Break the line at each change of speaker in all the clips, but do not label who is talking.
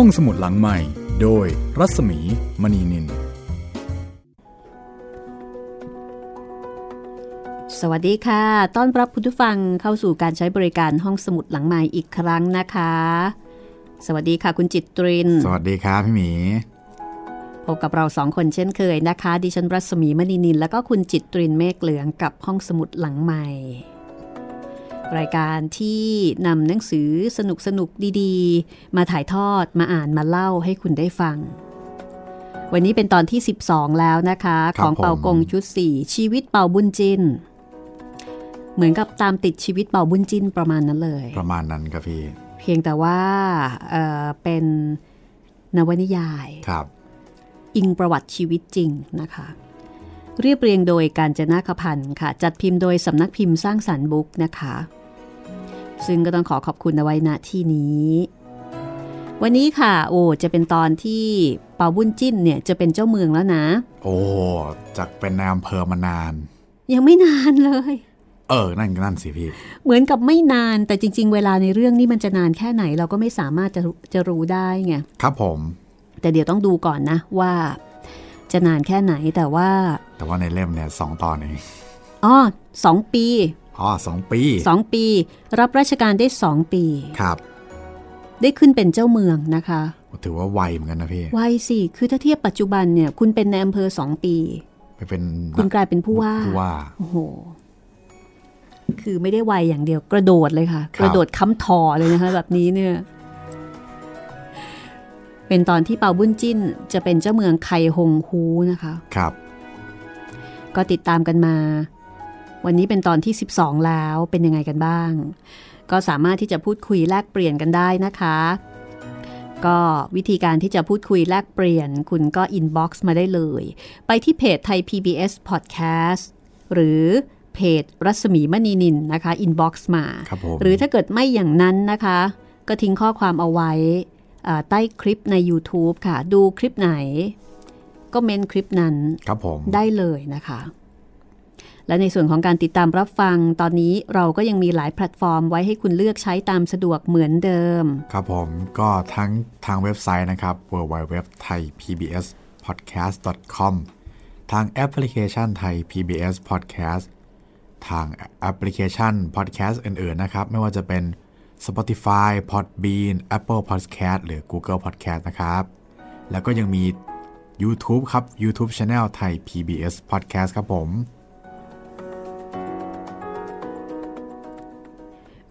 ห้องสมุดหลังใหม่ โดยรัศมีมณีนิน
สวัสดีค่ะ ต้อนรับคุณผู้ฟังเข้าสู่การใช้บริการห้องสมุดหลังใหม่อีกครั้งนะคะ สวัสดีค่ะคุณจิตตริน
สวัสดีครับพี่หมี
พบกับเราสองคนเช่นเคยนะคะ ดิฉันรัศมีมณีนิน แล้วก็คุณจิตตรินเมฆเหลืองกับห้องสมุดหลังใหม่ รายการที่นำหนังสือสนุกสนุกๆดีๆ มาถ่ายทอดมาอ่านมาเล่าให้คุณได้ฟัง วันนี้เป็นตอนที่ 12 แล้วนะคะ
ครับ
ของเป่า
ผม
กงชุด 4 ชีวิตเป่าบุญจิน เหมือนกับตามติดชีวิตเป่าบุญจินประมาณนั้นเลย
ประมาณนั้นครับพี่
เพียงแต่ว่าเอ่อเป็นนวนิยาย
ครับ
อิงประวัติชีวิตจริงนะคะเรียบเรียงโดยการจนาคพันธ์ค่ะ จัดพิมพ์โดยสำนักพิมพ์สร้างสรรค์บุ๊กนะคะ ซึ่งก็ต้องขอขอบคุณเอาไว้ณที่นี้ วันนี้ค่ะ โอ้จะเป็นตอนที่เปาบุญจิ้นเนี่ยจะเป็นเจ้าเมืองแล้วนะ
โอ้จากเป็นนายอำเภอมานาน
ยังไม่นานเลย
เออ นั่นนั่นสิพี่
เหมือนกับไม่นานแต่จริง ๆ เวลาในเรื่องนี้มันจะนานแค่ไหนเราก็ไม่สามารถจะจะรู้ได้ไง
ครับผม
แต่เดี๋ยวต้องดูก่อนนะว่า จะนานแค่ไหนแต่ว่า
แต่ว่าในเล่มเนี่ยสองตอนเอง
อ๋อสองปี
อ๋อสองปี
สองปี รับราชการได้สองปี
ครับ
ได้ขึ้นเป็นเจ้าเมืองนะคะ
ถือว่าไวเหมือนกันนะพี่
วัยสิคือถ้าเทียบปัจจุบันเนี่ย คุณเป็นในอำเภอสองปี
ไปเป็น
คุณกลายเป็นผู้ว่า
ผู้ว่า
โอ้โหคือไม่ได้วัยอย่างเดียวกระโดดเลยค่ะ
ครับ
กระโดดค้ำทอเลยนะคะ แบบนี้เนี่ย เป็นตอนที่เปาบุ้นจิ้นจะเป็นเจ้าเมืองไคฮงฮูนะคะ
ครับ
ก็ติดตามกันมา วันนี้เป็นตอนที่ 12 แล้วเป็นยังไงกันบ้าง ก็สามารถที่จะพูดคุยแลกเปลี่ยนกันได้นะคะ ก็วิธีการที่จะพูดคุยแลกเปลี่ยน คุณก็ inbox มาได้เลย ไปที่เพจ Thai PBS Podcast หรือเพจรัศมีมณีนิลนะคะ inbox มา
ครับผม
หรือถ้าเกิดไม่อย่างนั้นนะคะ ก็ทิ้งข้อความเอาไว้อ่าใต้คลิปใน YouTube ค่ะ ดูคลิปไหน ก็เมนต์คลิปนั้น
ครับผม
ได้เลยนะคะ และในส่วนของการติดตามรับฟังตอนนี้เราก็ยังมีหลายแพลตฟอร์มไว้ให้คุณเลือกใช้ตามสะดวกเหมือนเดิม
ครับผมก็ทั้งทางเว็บไซต์นะครับ www thai pbs podcast com ทางแอปพลิเคชันไทย PBS Podcast ทางแอปพลิเคชัน Podcast อื่นๆนะครับ ไม่ว่าจะเป็น Spotify, Podbean, Apple Podcast หรือ Google Podcast นะครับ แล้วก็ยังมี YouTube ครับ YouTube Channel ไทย PBS Podcast ครับผม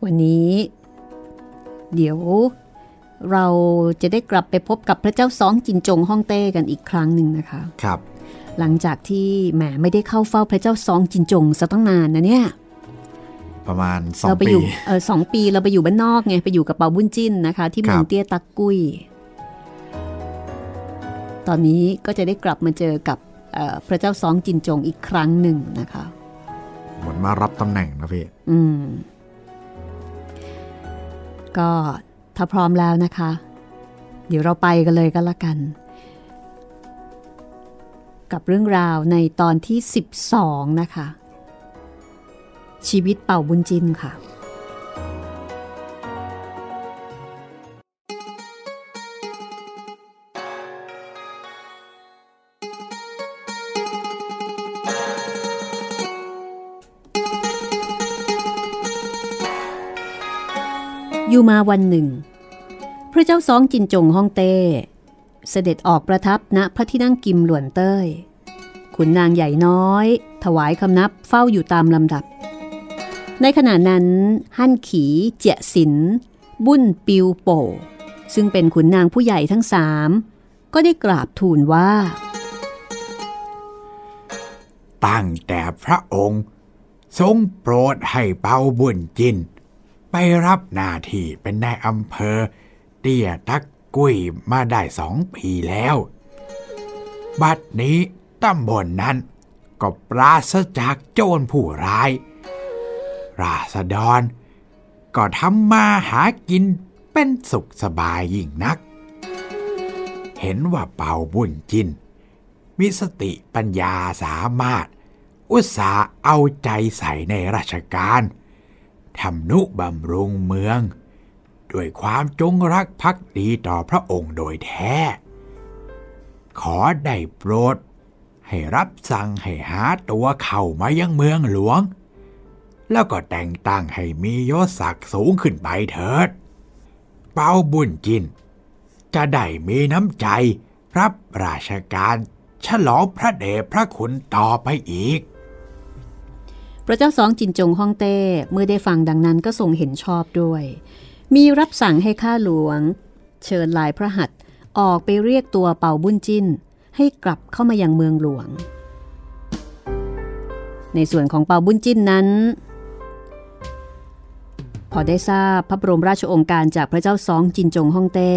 วันนี้ เดี๋ยวเราจะได้กลับไปพบกับพระเจ้าซองจินจงฮ่องเต้กันอีกครั้งหนึ่งนะคะ
ครับ
หลังจากที่แหมไม่ได้เข้าเฝ้าพระเจ้าซองจินจงซะตั้งนานนะเนี่ย
ประมาณ
เรา
2
ไป
ปี
อยู่เออสองปีเราไปอยู่บ้านนอกไงไปอยู่กับเปาบุญจิ้นนะคะ ที่เมือง
ครับ
เตี้ยตักกุ้ย ตอนนี้ก็จะได้กลับมาเจอกับเอ่อพระเจ้าซองจินจงอีกครั้งหนึ่งนะคะ
เหมือนมารับตำแหน่งนะพี่
อืม ก็ถ้าพร้อมแล้วนะคะ เดี๋ยวเราไปกันเลยก็แล้วกัน กับเรื่องราวในตอนที่ 12 นะคะ ชีวิตเป่าบุญจินค่ะ อยู่มาวันหนึ่ง พระเจ้าซองจินจงฮ่องเต้ เสด็จออกประทับณพระที่นั่งกิมหลวนเต้ย ขุนนางใหญ่น้อย ถวายคำนับเฝ้าอยู่ตามลำดับ ในขณะนั้น ฮั่นขีเจียสิน บุ้นปิวโป ซึ่งเป็นขุนนางผู้ใหญ่ทั้งสามก็ได้กราบทูลว่า
ตั้งแต่พระองค์ ทรงโปรดให้เปาบุญจิน ไปรับหน้าที่เป็นนายอำเภอ เตี้ยตักกุ้ยมาได้สองปีแล้ว บัดนี้ตำบลนนั้นก็ปราศจากโจรผู้ร้าย ราษฎร ก็ทำมาหากินเป็นสุขสบายยิ่งนัก เห็นว่าเป่าบุญจิน มีสติปัญญาสามารถ อุตสาเอาใจใส่ในราชการ ทำนุบำรุงเมือง ด้
วยความจงรักภักดีต่อพระองค์โดยแท้ ขอได้โปรด ให้รับสั่งให้หาตัวเข้ามายังเมืองหลวง แล้วก็แต่งตั้งให้มียศศักดิ์สูงขึ้นไปเถิด เปาบุญจิน จะได้มีน้ำใจรับราชการฉลองพระเดชพระคุณต่อไปอีก
พระเจ้าสองจินจงฮ่องเต้เมื่อได้ฟังดังนั้นก็ทรงเห็นชอบด้วย มีรับสั่งให้ข้าหลวง เชิญลายพระหัตออกไปเรียกตัวเป่าบุญจิ้น ให้กลับเข้ามายังเมืองหลวง ในส่วนของเป่าบุญจิ้นนั้น พอได้ทราบพระบรมราชองค์การจากพระเจ้าสองจินจงฮ่องเต้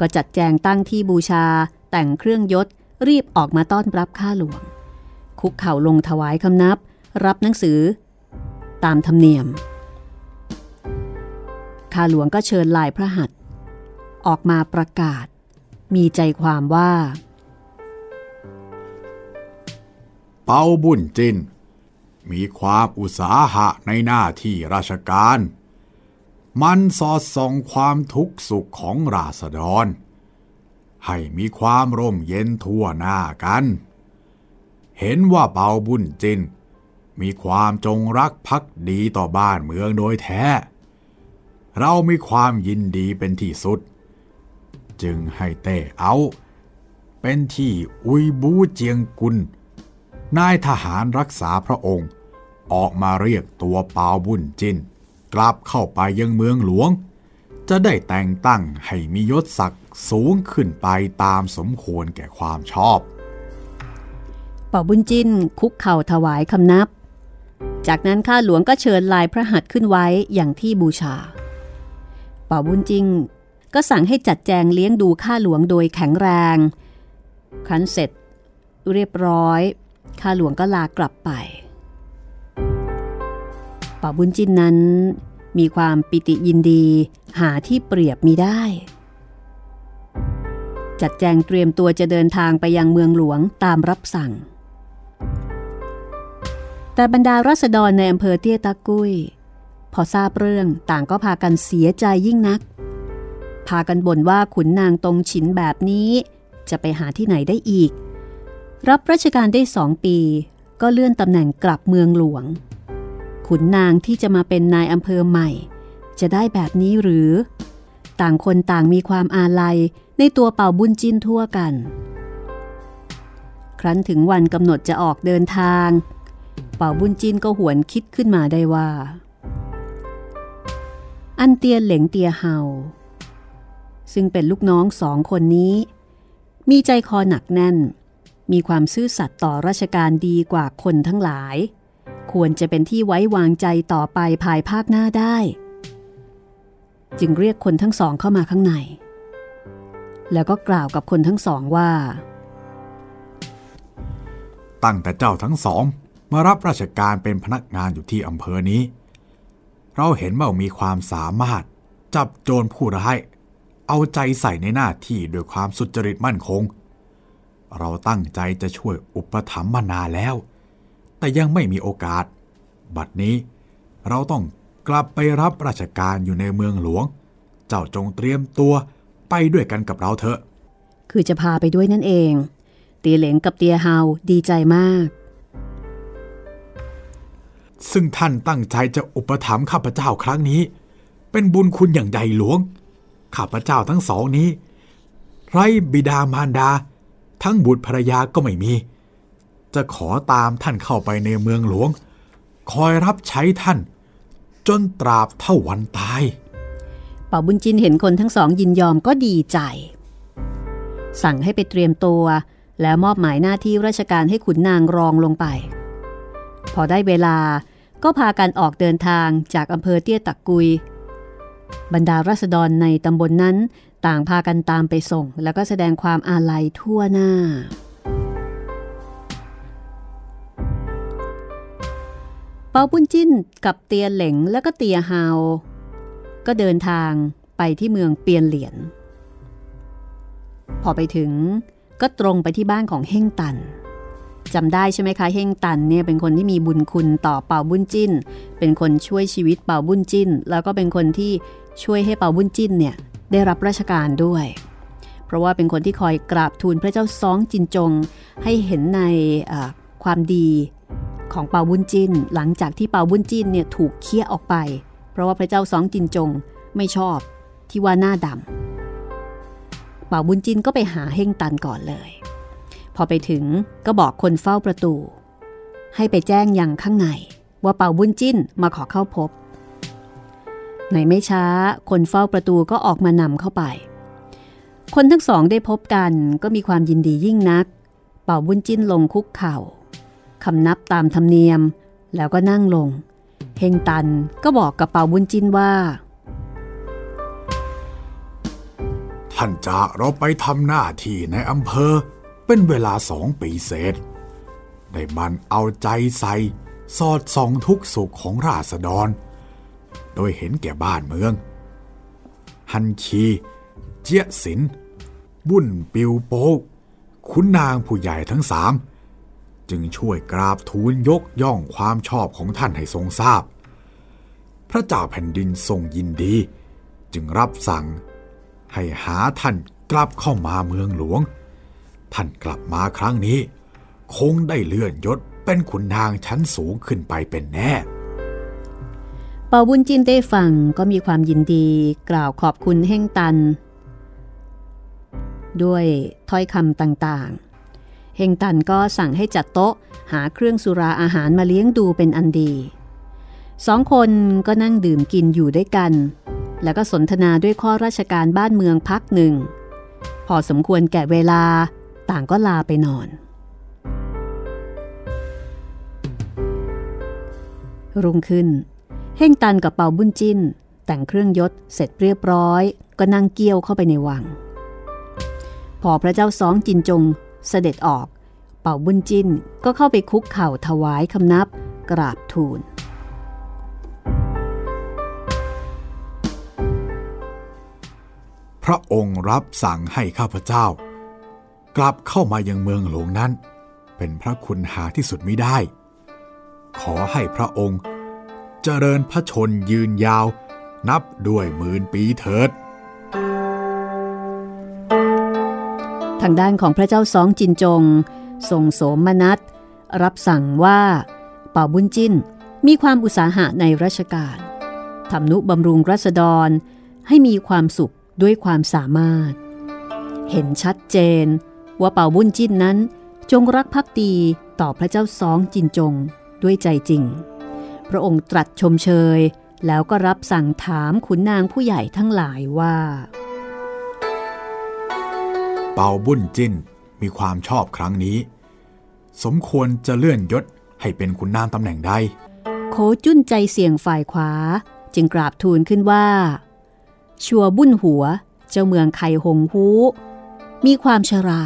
ก็จัดแจงตั้งที่บูชาแต่งเครื่องยศรีบออกมาต้อนรับข้าหลวง คุกเข่าลงถวายคำนับ รับหนังสือ ตามธรรมเนียม ข้าหลวงก็เชิญลายพระหัตออกมาประกาศ มีใจความว่า
เปาบุญจิน มีความอุตสาหะในหน้าที่ราชการ มันสอดส่องความทุกข์สุขของราษฎร ให้มีความร่มเย็นทั่วหน้ากัน เห็นว่าเปาบุญจิน มีความจงรักภักดีต่อบ้านเมืองโดยแท้ เรามีความยินดีเป็นที่สุด จึงให้เต้เอา เป็นที่อุยบูเจียงกุลนายทหารรักษาพระองค์ ออกมาเรียกตัวเปาบุญจินกลับเข้าไปยังเมืองหลวง จะได้แต่งตั้งให้มียศศักดิ์สูงขึ้นไปตามสมควรแก่ความชอบ
เป่าบุญจินคุกเข่าถวายคำนับ จากนั้นข้าหลวงก็เชิญลายพระหัตถ์ขึ้นไว้อย่างที่บูชาเป่าบุญจิง ก็สั่งให้จัดแจงเลี้ยงดูข้าหลวงโดยแข็งแรงครั้นเสร็จเรียบร้อย ข้าหลวงก็ลากลับไปป่าบุญจินนั้น มีความปิติยินดีหาที่เปรียบมีได้ จัดแจงเตรียมตัวจะเดินทางไปยังเมืองหลวงตามรับสั่ง แต่บรรดารัษฎรในอำเภอเตี้ยตะกุ้ย พอทราบเรื่องต่างก็พากันเสียใจยิ่งนัก พากันบ่นว่าขุนนางตรงฉินแบบนี้ จะไปหาที่ไหนได้อีก รับราชการได้สองปี ก็เลื่อนตำแหน่งกลับเมืองหลวง ขุนนางที่จะมาเป็นนายอำเภอใหม่ จะได้แบบนี้หรือ ต่างคนต่างมีความอาลัยในตัวเป่าบุญจินทั่วกัน ครั้นถึงวันกำหนดจะออกเดินทาง เป่าบุญจินก็หวนคิดขึ้นมาได้ว่า อันเตียเหลงเตียเฮาซึ่งเป็นลูกน้องสองคนนี้ มีใจคอหนักแน่น มีความซื่อสัตย์ต่อราชการดีกว่าคนทั้งหลาย ควรจะเป็นที่ไว้วางใจต่อไปภายภาคหน้าได้ จึงเรียกคนทั้งสองเข้ามาข้างใน แล้วก็กล่าวกับคนทั้งสองว่า
ตั้งแต่เจ้าทั้งสอง มารับราชการเป็นพนักงานอยู่ที่อำเภอนี้ เราเห็นว่ามีความสามารถจับโจรผู้ร้าย เอาใจใส่ในหน้าที่ด้วยความสุจริตมั่นคง เราตั้งใจจะช่วยอุปถัมภ์มานานแล้ว แต่ยังไม่มีโอกาส บัดนี้เราต้องกลับไปรับราชการอยู่ในเมืองหลวง เจ้าจงเตรียมตัวไปด้วยกันกับเราเถอะ
คือจะพาไปด้วยนั่นเอง เตียเหลงกับเตียเฮาดีใจมาก
ซึ่งท่านตั้งใจจะอุปถัมภ์ข้าพเจ้าครั้งนี้ เป็นบุญคุณอย่างใหญ่หลวง ข้าพเจ้าทั้งสองนี้ ไรบิดามารดา ทั้งบุตรภรรยาก็ไม่มี จะขอตามท่านเข้าไปในเมืองหลวง คอยรับใช้ท่าน จนตราบเท่าวันตาย
ป่าบุญจินเห็นคนทั้งสองยินยอมก็ดีใจ สั่งให้ไปเตรียมตัวแล้วมอบหมายหน้าที่ราชการให้ขุนนางรองลงไป พอได้เวลา ก็พากันออกเดินทางจากอำเภอเตี้ยตักกุย บรรดารัษฎรในตำบลนนั้นต่างพากันตามไปส่ง แล้วก็แสดงความอาลัยทั่วหน้า เปาปุ้นจิ้นกับเตียเหลงและก็เตียฮาว ก็เดินทางไปที่เมืองเปียนเหลียน พอไปถึงก็ตรงไปที่บ้านของเฮ่งตัน จำได้ใช่ไหมคะเฮ่งตันเนี่ยเป็นคนที่มีบุญคุณต่อเป่าบุญจิ้น เป็นคนช่วยชีวิตเป่าบุญจิ้น แล้วก็เป็นคนที่ช่วยให้เป่าบุญจิ้นเนี่ยได้รับราชการด้วย เพราะว่าเป็นคนที่คอยกราบทูลพระเจ้าซองจินจง ให้เห็นในความดีของเป่าบุญจินหลังจากที่เป่าบุญจินเนี่ยถูกเคี่ยออกไป เพราะว่าพระเจ้าซองจินจงไม่ชอบที่ว่าหน้าดำเป่าบุญจินก็ไปหาเฮ่งตันก่อนเลย พอไปถึงก็บอกคนเฝ้าประตู ให้ไปแจ้งยังข้างใน ว่าเป่าบุญจิ้นมาขอเข้าพบ ในไม่ช้าคนเฝ้าประตูก็ออกมานำเข้าไป คนทั้งสองได้พบกันก็มีความยินดียิ่งนัก เป่าบุญจิ้นลงคุกเข่าคำนับตามธรรมเนียมแล้วก็นั่งลง เฮงตันก็บอกกับเป่าบุญจิ้นว่า
ท่านจะเราไปทำหน้าที่ในอำเภอ เป็นเวลาสองปีเศษ ได้มันเอาใจใส่สอดส่องทุกสุขของราษฎร โดยเห็นแก่บ้านเมือง ฮันชีเจียสิน บุญปิวโป๊กคุณนางผู้ใหญ่ทั้งสาม จึงช่วยกราบทูลยกย่องความชอบของท่านให้ทรงทราบ พระเจ้าแผ่นดินทรงยินดี จึงรับสั่งให้หาท่านกลับเข้ามาเมืองหลวง ท่านกลับมาครั้งนี้ คงได้เลื่อนยศเป็นขุนนางชั้นสูงขึ้นไปเป็นแน่
เป่าบุญจินได้ฟังก็มีความยินดีกล่าวขอบคุณเฮ่งตัน ด้วยถ้อยคำต่างๆ เฮงตันก็สั่งให้จัดโต๊ะหาเครื่องสุราอาหารมาเลี้ยงดูเป็นอันดี สองคนก็นั่งดื่มกินอยู่ด้วยกัน แล้วก็สนทนาด้วยข้อราชการบ้านเมืองพักหนึ่ง พอสมควรแก่เวลา ต่างก็ลาไปนอน รุ่งขึ้น เฮ่งตันกับเปาบุญจิ้น แต่งเครื่องยศเสร็จเรียบร้อย ก็นั่งเกี้ยวเข้าไปในวัง พอพระเจ้าสองจินจงเสด็จออก เป่าบุญจิ้นก็เข้าไปคุกเข่าถวายคำนับกราบทูล
พระองค์รับสั่งให้ข้าพเจ้า กลับเข้ามายังเมืองหลวงนั้น เป็นพระคุณหาที่สุดไม่ได้ ขอให้พระองค์ เจริญพระชนยืนยาว นับด้วยหมื่นปีเถิด
ทางด้านของพระเจ้าสองจินจง ทรงโสมนัสรับสั่งว่า เป่าบุญจิ้นมีความอุตสาหะในราชการทำนุบำรุงรัษฎรให้มีความสุขด้วยความสามารถ เห็นชัดเจน ว่าเป่าบุญจิ้นนั้น จงรักภักดีต่อพระเจ้าสองจินจงด้วยใจจริง พระองค์ตรัสชมเชย แล้วก็รับสั่งถามขุนนางผู้ใหญ่ทั้งหลายว่า
เป่าบุญจินมีความชอบครั้งนี้ สมควรจะเลื่อนยศให้เป็นขุนนางตำแหน่งใด
โคจุ้นใจเสี่ยงฝ่ายขวา จึงกราบทูลขึ้นว่า ชัวบุญหัว เจ้าเมืองไข่หงฮู มีความชรา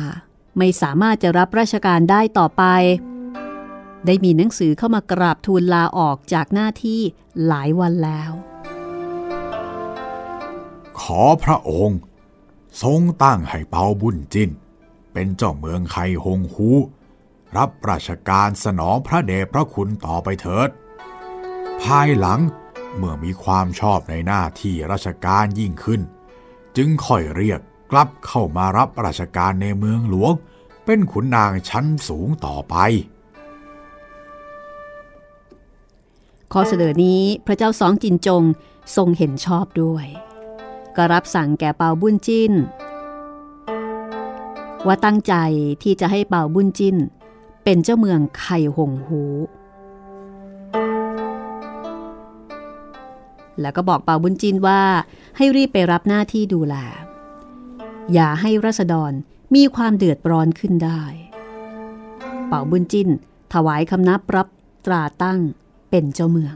ไม่สามารถจะรับราชการได้ต่อไป ได้มีหนังสือเข้ามากราบทูลลาออกจากหน้าที่หลายวันแล้ว
ขอพระองค์ ทรงตั้งให้เปาบุญจินเป็นเจ้าเมืองไคฮงฮูรับราชการสนองพระเดชพระคุณต่อไปเถิด ภายหลังเมื่อมีความชอบในหน้าที่ราชการยิ่งขึ้น จึงค่อยเรียก กลับเข้ามารับราชการในเมืองหลวง เป็นขุนนางชั้นสูงต่อไป
ข้อเสนอนี้พระเจ้าสองจินจงทรงเห็นชอบด้วย ก็รับสั่งแก่เปาบุญจินว่าตั้งใจที่จะให้เปาบุญจินเป็นเจ้าเมืองไข่หงหู แล้วก็บอกเปาบุญจินว่าให้รีบไปรับหน้าที่ดูแล อย่าให้รัษฎรมีความเดือดร้อนขึ้นได้ เป่าบุญจินถวายคำนับรับตราตั้งเป็นเจ้าเมือง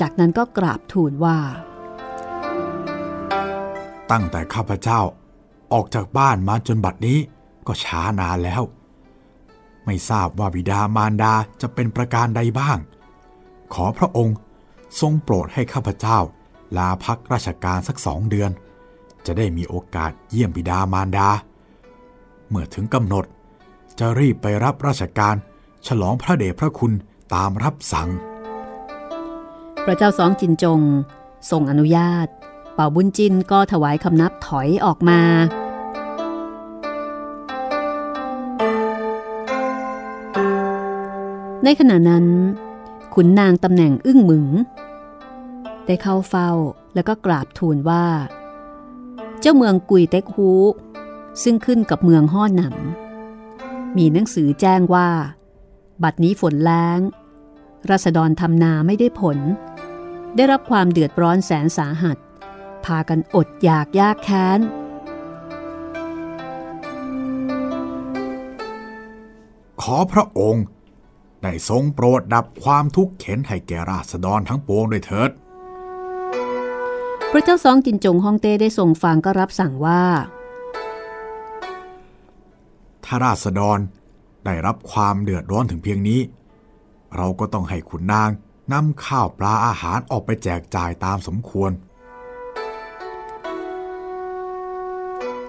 จากนั้นก็กราบทูลว่า
ตั้งแต่ข้าพเจ้าออกจากบ้านมาจนบัดนี้ก็ช้านานแล้ว ไม่ทราบว่าบิดามารดาจะเป็นประการใดบ้าง ขอพระองค์ทรงโปรดให้ข้าพเจ้าลาพักราชการสักสองเดือน จะได้มีโอกาสเยี่ยมบิดามารดา เมื่อถึงกำหนดจะรีบไปรับราชการ ฉลองพระเดชพระคุณตามรับสั่ง
พระเจ้าสองจินจงทรงอนุญาต เป่าบุญจินก็ถวายคำนับถอยออกมา ในขณะนั้น ขุนนางตำแหน่งอึ้งหมึง ได้เข้าเฝ้าแล้วก็กราบทูลว่า เจ้าเมืองกุยเต็กฮูซึ่งขึ้นกับเมืองห้อหนำมีหนังสือแจ้งว่า บัดนี้ฝนแล้งรัษฎรทำนาไม่ได้ผล ได้รับความเดือดร้อนแสนสาหัส พากันอดอยากยากแค้น
ขอพระองค์ได้ทรงโปรดดับความทุกข์เข็นให้แก่ราษฎรทั้งปวงด้วยเถิด
พระเจ้าซองจินจงฮองเต้ได้ทรงฟังก็รับสั่งว่า
ถ้าราษฎรได้รับความเดือดร้อนถึงเพียงนี้ เราก็ต้องให้ขุนนางนำข้าวปลาอาหารออกไปแจกจ่ายตามสมควร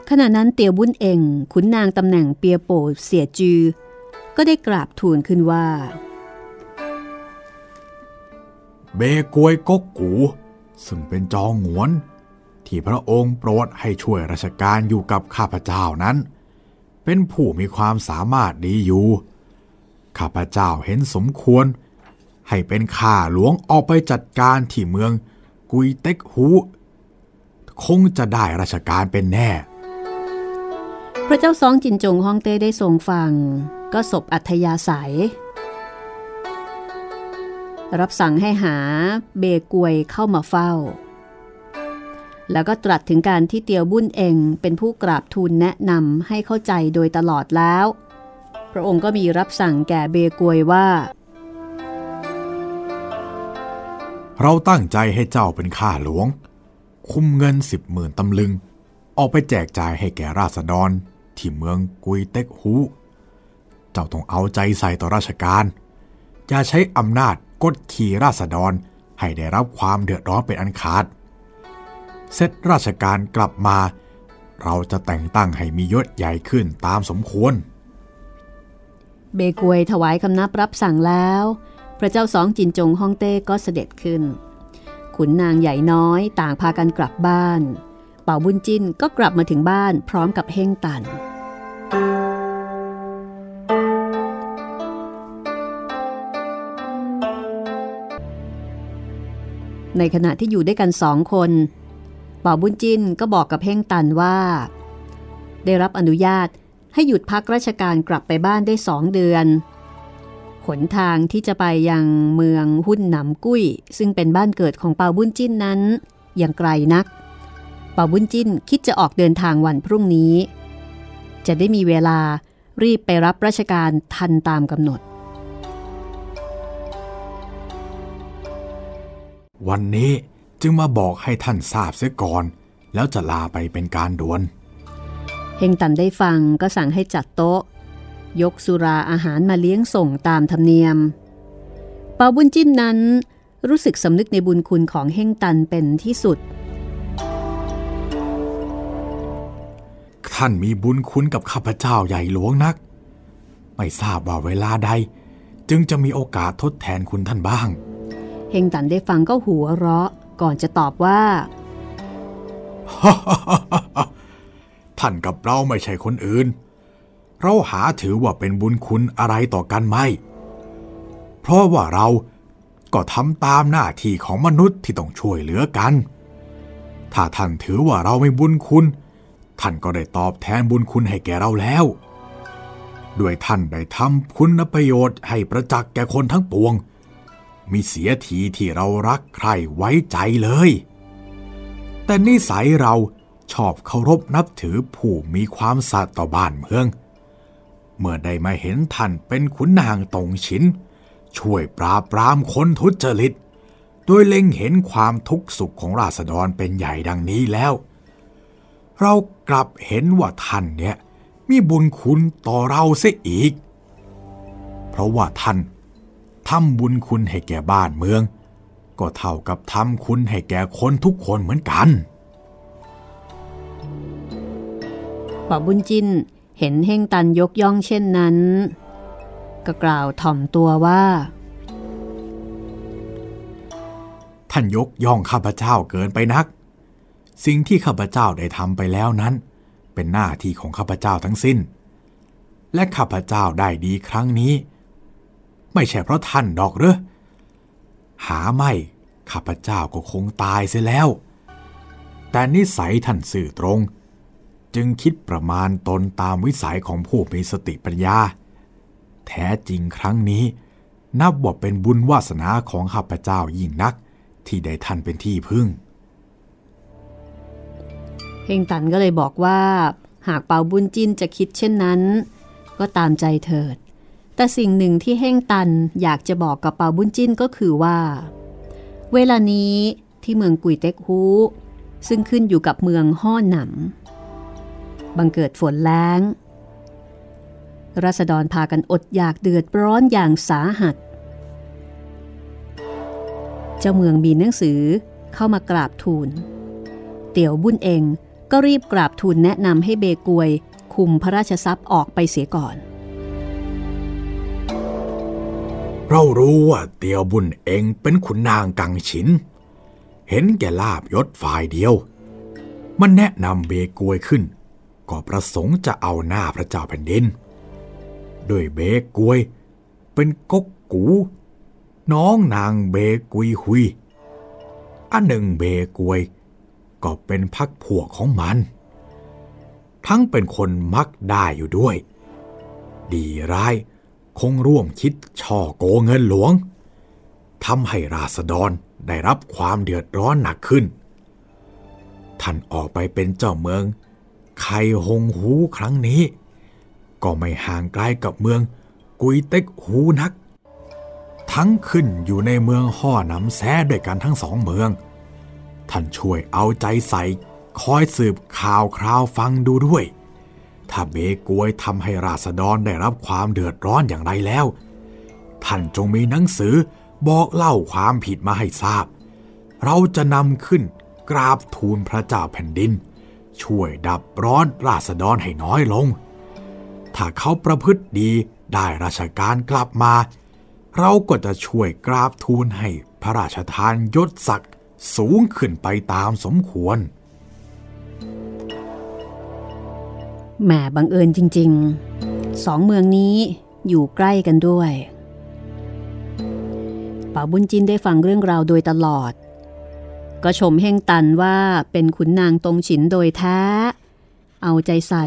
ขณะนั้นเตียวบุญเองขุนนางตำแหน่งเปียโปเสียจือ ก็ได้กราบทูลขึ้นว่า
เบกวยกกกู ซึ่งเป็นจองหวนที่พระองค์โปรดให้ช่วยราชการอยู่กับข้าพเจ้านั้น เป็นผู้มีความสามารถดีอยู่ ข้าพเจ้าเห็นสมควร ให้เป็นข้าหลวงออกไปจัดการที่เมืองกุยเต็กฮูคงจะได้ราชการเป็นแน่
พระเจ้าซองจินจงฮองเต้ได้ทรงฟัง ก็ศบอัธยาศัย รับสั่งให้หาเบกวยเข้ามาเฝ้า แล้วก็ตรัสถึงการที่เตียวบุญเองเป็นผู้กราบทูลแนะนำให้เข้าใจโดยตลอดแล้ว พระองค์ก็มีรับสั่งแก่เบกวยว่า
เราตั้งใจให้เจ้าเป็นข้าหลวง คุมเงินสิบหมื่นตำลึง ออกไปแจกจ่ายให้แก่ราษฎรที่เมืองกุยเต็กฮู เจ้าต้องเอาใจใส่ต่อราชการอย่าใช้อำนาจกดขี่ราษฎรให้ได้รับความเดือดร้อนเป็นอันขาด เสร็จราชการกลับมา เราจะแต่งตั้งให้มียศใหญ่ขึ้นตามสมควร
เบกวยถวายคำนับรับสั่งแล้ว พระเจ้าสองจินจงฮ่องเต้ก็เสด็จขึ้น ขุนนางใหญ่น้อยต่างพากันกลับบ้าน เป่าบุญจินก็กลับมาถึงบ้านพร้อมกับเฮงตัน ในขณะที่อยู่ด้วยกันสองคนเป่าบุญจินก็บอกกับเฮงตันว่า ได้รับอนุญาตให้หยุดพักราชการกลับไปบ้านได้สองเดือนหนทางที่จะไปยังเมืองหุ่นหนำกุ้ย ซึ่งเป็นบ้านเกิดของเปาบุญจิ้นนั้นยังไกลนัก เปาบุญจิ้นคิดจะออกเดินทางวันพรุ่งนี้ จะได้มีเวลารีบไปรับราชการทันตามกำหนด
วันนี้จึงมาบอกให้ท่านทราบเสียก่อน แล้วจะลาไปเป็นการด่วน
เฮงตันได้ฟังก็สั่งให้จัดโต๊ะ ยกสุราอาหารมาเลี้ยงส่งตามธรรมเนียม เปาบุญจิ้นนั้นรู้สึกสำนึกในบุญคุณของเฮงตันเป็นที่สุด
ท่านมีบุญคุณกับข้าพเจ้าใหญ่หลวงนัก ไม่ทราบว่าเวลาใด จึงจะมีโอกาสทดแทนคุณท่านบ้าง
เฮงตันได้ฟังก็หัวเราะ ก่อนจะตอบว่า
ท่านกับเราไม่ใช่คนอื่น เราหาถือว่าเป็นบุญคุณอะไรต่อกันไม่ เพราะว่าเราก็ทำตามหน้าที่ของมนุษย์ที่ต้องช่วยเหลือกัน ถ้าท่านถือว่าเราไม่บุญคุณ ท่านก็ได้ตอบแทนบุญคุณให้แก่เราแล้ว ด้วยท่านได้ทำคุณประโยชน์ให้ประจักษ์แก่คนทั้งปวง มีเสียทีที่เรารักใครไว้ใจเลย แต่นิสัยเราชอบเคารพนับถือผู้มีความสัตย์ต่อบ้านเมือง เมื่อได้มาเห็นท่านเป็นขุนนางตงฉินช่วยปราบปรามคนทุจริต โดยเล็งเห็นความทุกข์สุขของราษฎรเป็นใหญ่ดังนี้แล้ว เรากลับเห็นว่าท่านเนี่ยมีบุญคุณต่อเราเสียอีก เพราะว่าท่าน ทำบุญคุณให้แก่บ้านเมือง ก็เท่ากับทำคุณให้แก่คนทุกคนเหมือนกัน
เป่าบุญจินเห็นเฮงตันยกย่องเช่นนั้น ก็กล่าวถ่อมตัวว่า
ท่านยกย่องข้าพเจ้าเกินไปนัก สิ่งที่ข้าพเจ้าได้ทำไปแล้วนั้น เป็นหน้าที่ของข้าพเจ้าทั้งสิ้น และข้าพเจ้าได้ดีครั้งนี้ ไม่ใช่เพราะท่านดอกหรือหาไม่ข้าพเจ้าก็คงตายเสียแล้ว แต่นิสัยท่านสื่อตรง จึงคิดประมาณตนตามวิสัยของผู้มีสติปัญญา แท้จริงครั้งนี้ นับว่าเป็นบุญวาสนาของข้าพเจ้ายิ่งนักที่ได้ท่านเป็นที่พึ่ง
เฮงตันก็เลยบอกว่า หากเปาบุญจินจะคิดเช่นนั้น ก็ตามใจเถิด แต่สิ่งหนึ่งที่เฮงตันอยากจะบอกกับเปาบุญจินก็คือว่า เวลานี้ที่เมืองกุยเต็กฮูซึ่งขึ้นอยู่กับเมืองห่อหนำบังเกิดฝนแล้งรัษฎรพากันอดอยากเดือดร้อนอย่างสาหัส เจ้าเมืองมีหนังสือเข้ามากราบทูล เตี๋ยวบุญเองก็รีบกราบทูลแนะนำให้เบกวยคุมพระราชทรัพย์ออกไปเสียก่อน
เรารู้ว่าเตียวบุญเองเป็นขุนนางกังฉิน เห็นแก่ลาบยศฝ่ายเดียว มันแนะนำเบกวยขึ้น ก็ประสงค์จะเอาหน้าพระเจ้าแผ่นดินโดยเบกวย เป็นก๊กกู น้องนางเบกุยหุย อันหนึ่งเบกวย ก็เป็นพักพวกของมัน ทั้งเป็นคนมักได้อยู่ด้วย ดีร้าย คงร่วมคิดช่อโกงเงินหลวงทำให้ราษฎรได้รับความเดือดร้อนหนักขึ้น ท่านออกไปเป็นเจ้าเมือง ไคหงหูครั้งนี้ ก็ไม่ห่างไกลกับเมืองกุยเต็กหูนัก ทั้งขึ้นอยู่ในเมืองห่อน้ำแซ้ด้วยกันทั้งสองเมือง ท่านช่วยเอาใจใส่ คอยสืบข่าวคราวฟังดูด้วย ถ้าเบกวยทำให้ราษฎรได้รับความเดือดร้อนอย่างไรแล้ว ท่านจงมีหนังสือบอกเล่าความผิดมาให้ทราบ เราจะนำขึ้นกราบทูลพระเจ้าแผ่นดิน ช่วยดับร้อนราษฎรให้น้อยลง ถ้าเขาประพฤติดีได้ราชการกลับมา เราก็จะช่วยกราบทูลให้พระราชทานยศศักดิ์สูงขึ้นไปตามสมควร
แหมบังเอิญจริง ๆ สองเมืองนี้อยู่ใกล้กันด้วยป่าบุญจินได้ฟังเรื่องราวโดยตลอด ก็ชมเฮงตันว่าเป็นขุนนางตรงฉินโดยแท้ เอาใจใส่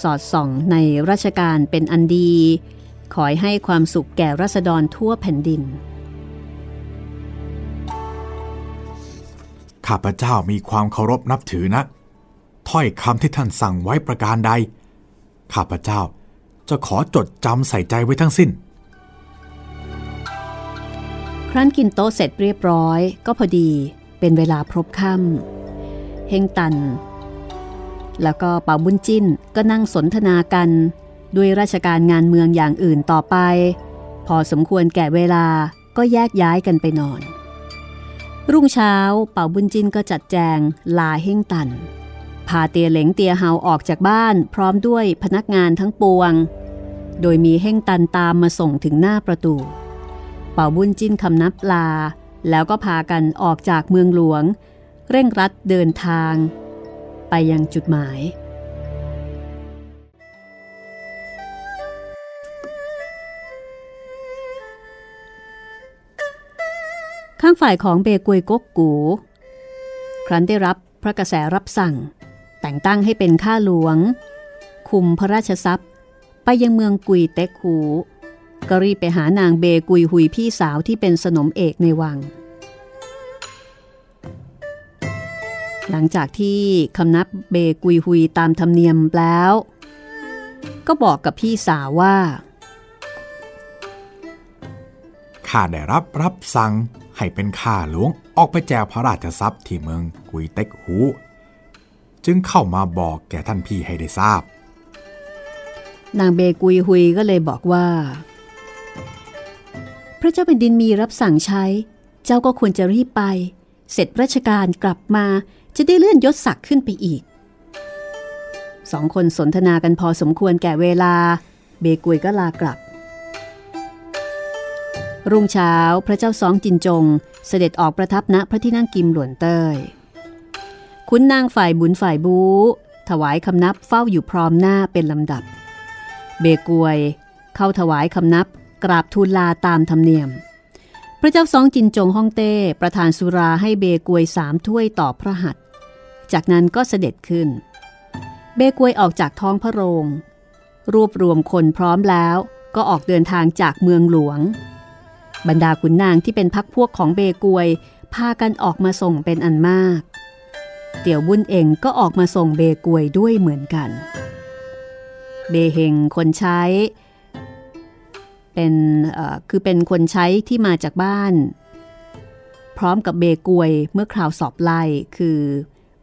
สอดส่องในราชการเป็นอันดี ขอยให้ความสุขแก่รัษฎรทั่วแผ่นดิน
ข้าพเจ้ามีความเคารพนับถือนะ ถ้อยคำที่ท่านสั่งไว้ประการใด ข้าพเจ้าจะขอจดจำใส่ใจไว้ทั้งสิ้น
ครั้นกินโต๊ะเสร็จเรียบร้อยก็พอดีเป็นเวลาพรบค่ำเฮงตัน แล้วก็เป่าบุญจิ้นก็นั่งสนทนากันด้วยราชการงานเมืองอย่างอื่นต่อไป พอสมควรแก่เวลาก็แยกย้ายกันไปนอน รุ่งเช้าเป่าบุญจินก็จัดแจงลาเฮงตัน พาเตียเหลงเตียเฮาออกจากบ้านพร้อมด้วยพนักงานทั้งปวง โดยมีเฮ่งตันตามมาส่งถึงหน้าประตู เป่าบุญจินคำนับลา แล้วก็พากันออกจากเมืองหลวง เร่งรัดเดินทาง ไปยังจุดหมาย ข้างฝ่ายของเบกวยกกกู ครั้นได้รับพระกระแสรับสั่ง แต่งตั้งให้เป็นข้าหลวง คุมพระราชทรัพย์ ไปยังเมืองกุยเต็กหูก็รีบไปหานางเบกุยหุยพี่สาวที่เป็นสนมเอกในวัง หลังจากที่คำนับเบกุยหุยตามธรรมเนียมแล้ว ก็บอกกับพี่สาวว่า
ข้าได้รับรับสั่งให้เป็นข้าหลวงออกไปแจวพระราชทรัพย์ที่เมืองกุยเต็กหู จึงเข้ามาบอกแก่ท่านพี่ให้ได้ทราบ
นางเบกุยหุยก็เลยบอกว่า พระเจ้าแผ่นดินมีรับสั่งใช้ เจ้าก็ควรจะรีบไป เสร็จราชการกลับมาจะได้เลื่อนยศศักดิ์ขึ้นไปอีกสองคนสนทนากันพอสมควรแก่เวลา เบกุยก็ลากลับ รุ่งเช้าพระเจ้าสองจินจง เสด็จออกประทับณพระที่นั่งกิมหลวนเต้ย คุณนางฝ่ายบุญฝ่ายบู ถวายคำนับเฝ้าอยู่พร้อมหน้าเป็นลำดับ เบกวย เข้าถวายคำนับกราบทูลลาตามธรรมเนียม พระเจ้าสองจินจงฮ่องเต้ ประทานสุราให้เบกวยสามถ้วยต่อพระหัตถ์จากนั้นก็เสด็จขึ้น เบกวยออกจากท้องพระโรง รวบรวมคนพร้อมแล้วก็ออกเดินทางจากเมืองหลวง บรรดาขุนนางที่เป็นพักพวกของเบกวย พากันออกมาส่งเป็นอันมาก เตี่ยวบุญเองก็ออกมาส่งเบกวยด้วยเหมือนกัน เบเฮงคนใช้ เป็นคือเป็นคนใช้ที่มาจากบ้าน พร้อมกับเบกวยเมื่อคราวสอบไล่คือ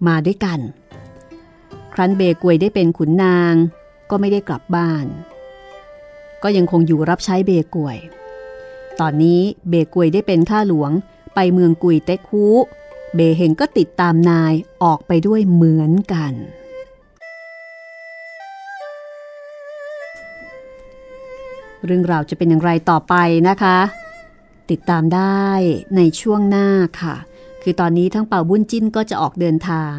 มาด้วยกัน ครั้นเบกวยได้เป็นขุนนางก็ไม่ได้กลับบ้าน ก็ยังคงอยู่รับใช้เบกวย ตอนนี้เบกวยได้เป็นข้าหลวงไปเมืองกุยเต็กฮู เบเฮงก็ติดตามนายออกไปด้วยเหมือนกัน เรื่องราวจะเป็นอย่างไรต่อไปนะคะ ติดตามได้ในช่วงหน้าค่ะ คือตอนนี้ทั้งเป่าบุญจิ้นก็จะออกเดินทาง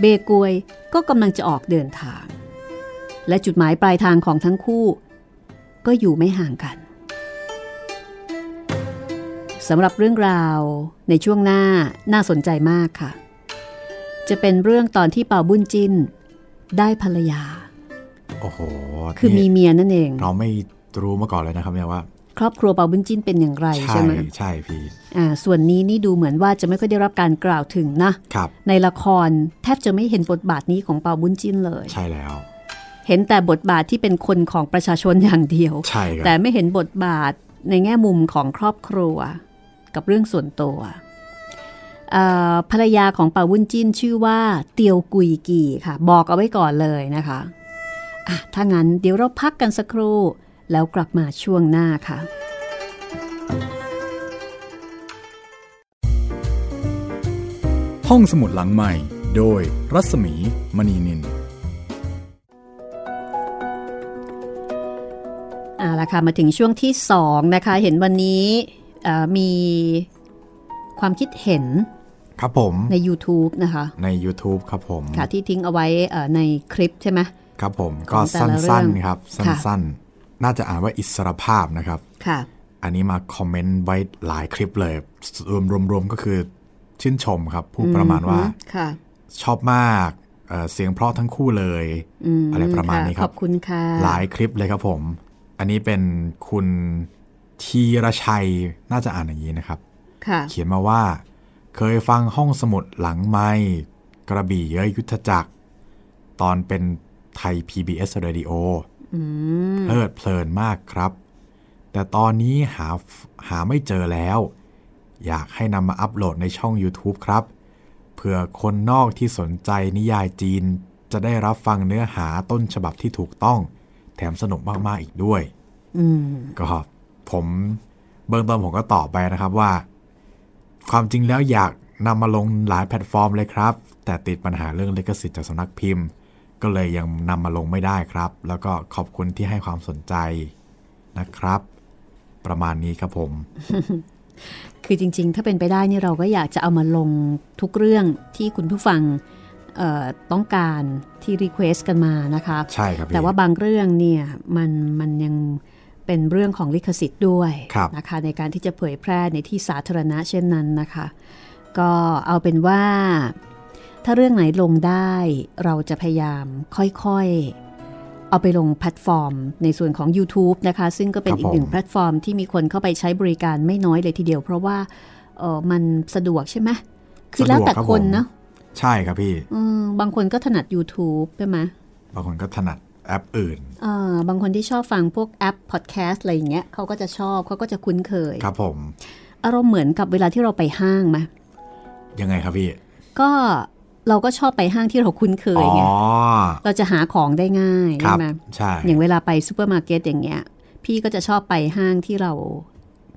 เบกวยก็กำลังจะออกเดินทาง และจุดหมายปลายทางของทั้งคู่ ก็อยู่ไม่ห่างกัน สำหรับเรื่องราวในช่วงหน้าน่าสนใจมากค่ะ จะเป็นเรื่องตอนที่เป่าบุญจินได้ภรรยา
โอ้โห
คือมีเมียนั่นเอง
เราไม่รู้มาก่อนเลยนะครับเนี่ยว่า
ครอบครัวเป่าบุญจินเป็นอย่างไรใช่ไหม
ใช่พี่
อ่าส่วนนี้นี่ดูเหมือนว่าจะไม่ค่อยได้รับการกล่าวถึงนะ
ครับ
ในละครแทบจะไม่เห็นบทบาทนี้ของเป่าบุญจินเลย
ใช่แล้ว
เห็นแต่บทบาทที่เป็นคนของประชาชนอย่างเดียว
ใช่
แต่ไม่เห็นบทบาทในแง่มุมของครอบครัว กับเรื่องส่วนตัวภรรยาของป่าวุ้นจิ้นชื่อว่าเตียวกุยกีค่ะ บอกเอาไว้ก่อนเลยนะคะะถ้างั้นเดี๋ยวเราพักกันสักครู่ แล้วกลับมาช่วงหน้าค่ะ
ห้องสมุดหลังใหม่โดยรัศมีมณีนิน
เอาละค่ะ มาถึงช่วงที่สองนะคะ เห็นวันนี้ มีความคิดเห็น
ครับผม
ใน YouTube นะคะ
ใน YouTube ครับผม
ค่ะที่ทิ้งเอาไว้ในคลิปใช่ไหม
ครับผมก็สั้นๆครับ สั้นๆ น่าจะอ่านว่าอิสรภาพนะครับ
ค่ะ
อันนี้มาคอมเมนต์ไว้หลายคลิปเลยรวมๆก็คือชื่นชมครับพูดประมาณว่าชอบมากเสียงเพราะทั้งคู่เลยอะไรประมาณนี้ครับ
ขอบคุณค่ะ
หลายคลิปเลยครับผม อันนี้เป็นคุณ ทีรชัยน่าจะอ่านอย่างนี้นะครับ เขียนมาว่า เคยฟังห้องสมุดหลังไม้กระบี่เย้ยยุทธจักร ตอนเป็นไทย PBS Radio เพลิดเพลินมากครับ แต่ตอนนี้หาหาไม่เจอแล้ว อยากให้นำมาอัปโหลดในช่อง YouTube ครับเพื่อคนนอกที่สนใจนิยายจีน จะได้รับฟังเนื้อหาต้นฉบับที่ถูกต้อง แถมสนุกมาก ๆ อีกด้วยก็ ผมเบื้องต้นผมก็ตอบไปนะครับว่า ความจริงแล้วอยากนำมาลงหลายแพลตฟอร์มเลยครับ แต่ติดปัญหาเรื่องลิขสิทธิ์จากสำนักพิมพ์ ก็เลยยังนำมาลงไม่ได้ครับ แล้วก็ขอบคุณที่ให้ความสนใจนะครับ ประมาณนี้ครับผม
คือจริง ๆ ถ้าเป็นไปได้นี่เราก็อยากจะเอามาลงทุกเรื่องที่คุณผู้ฟังต้องการที่ request กันมานะคะ
ใช่ครับ
แต่ว่าบางเรื่องเนี่ยมันมันยัง เป็นเรื่องของลิขสิทธิ์ด้วยนะคะในการที่จะเผยแพร่ในที่สาธารณะเช่นนั้นนะคะ ก็เอาเป็นว่า ถ้าเรื่องไหนลงได้เราจะพยายามค่อยๆ เอาไปลงแพลตฟอร์ม ในส่วนของ YouTube นะคะ ซึ่งก็เป็นอีกหนึ่งแพลตฟอร์มที่มีคนเข้าไปใช้บริการไม่น้อยเลยทีเดียว เพราะว่าเออมันสะดวกใช่ไหมคือแล้วแต่คนนะ
ใช่ครับพี่
บางคนก็ถนัด YouTube ใช่ไหม
บางคนก็ถนัด แอปอื่น
บางคนที่ชอบฟังพวกแอปพอดแคสต์อะไรอย่างเงี้ยเขาก็จะชอบเขาก็จะคุ้นเคย
ครับผม
อารมณ์เหมือนกับเวลาที่เราไปห้างไหม
ยังไงครับพี่
ก็เราก็ชอบไปห้างที่เราคุ้นเคยไงเราจะหาของได้ง่ายใช่ไหม
ใช่
อย่างเวลาไปซูเปอร์มาร์เก็ตอย่างเงี้ย พี่ก็จะชอบไปห้างที่เรา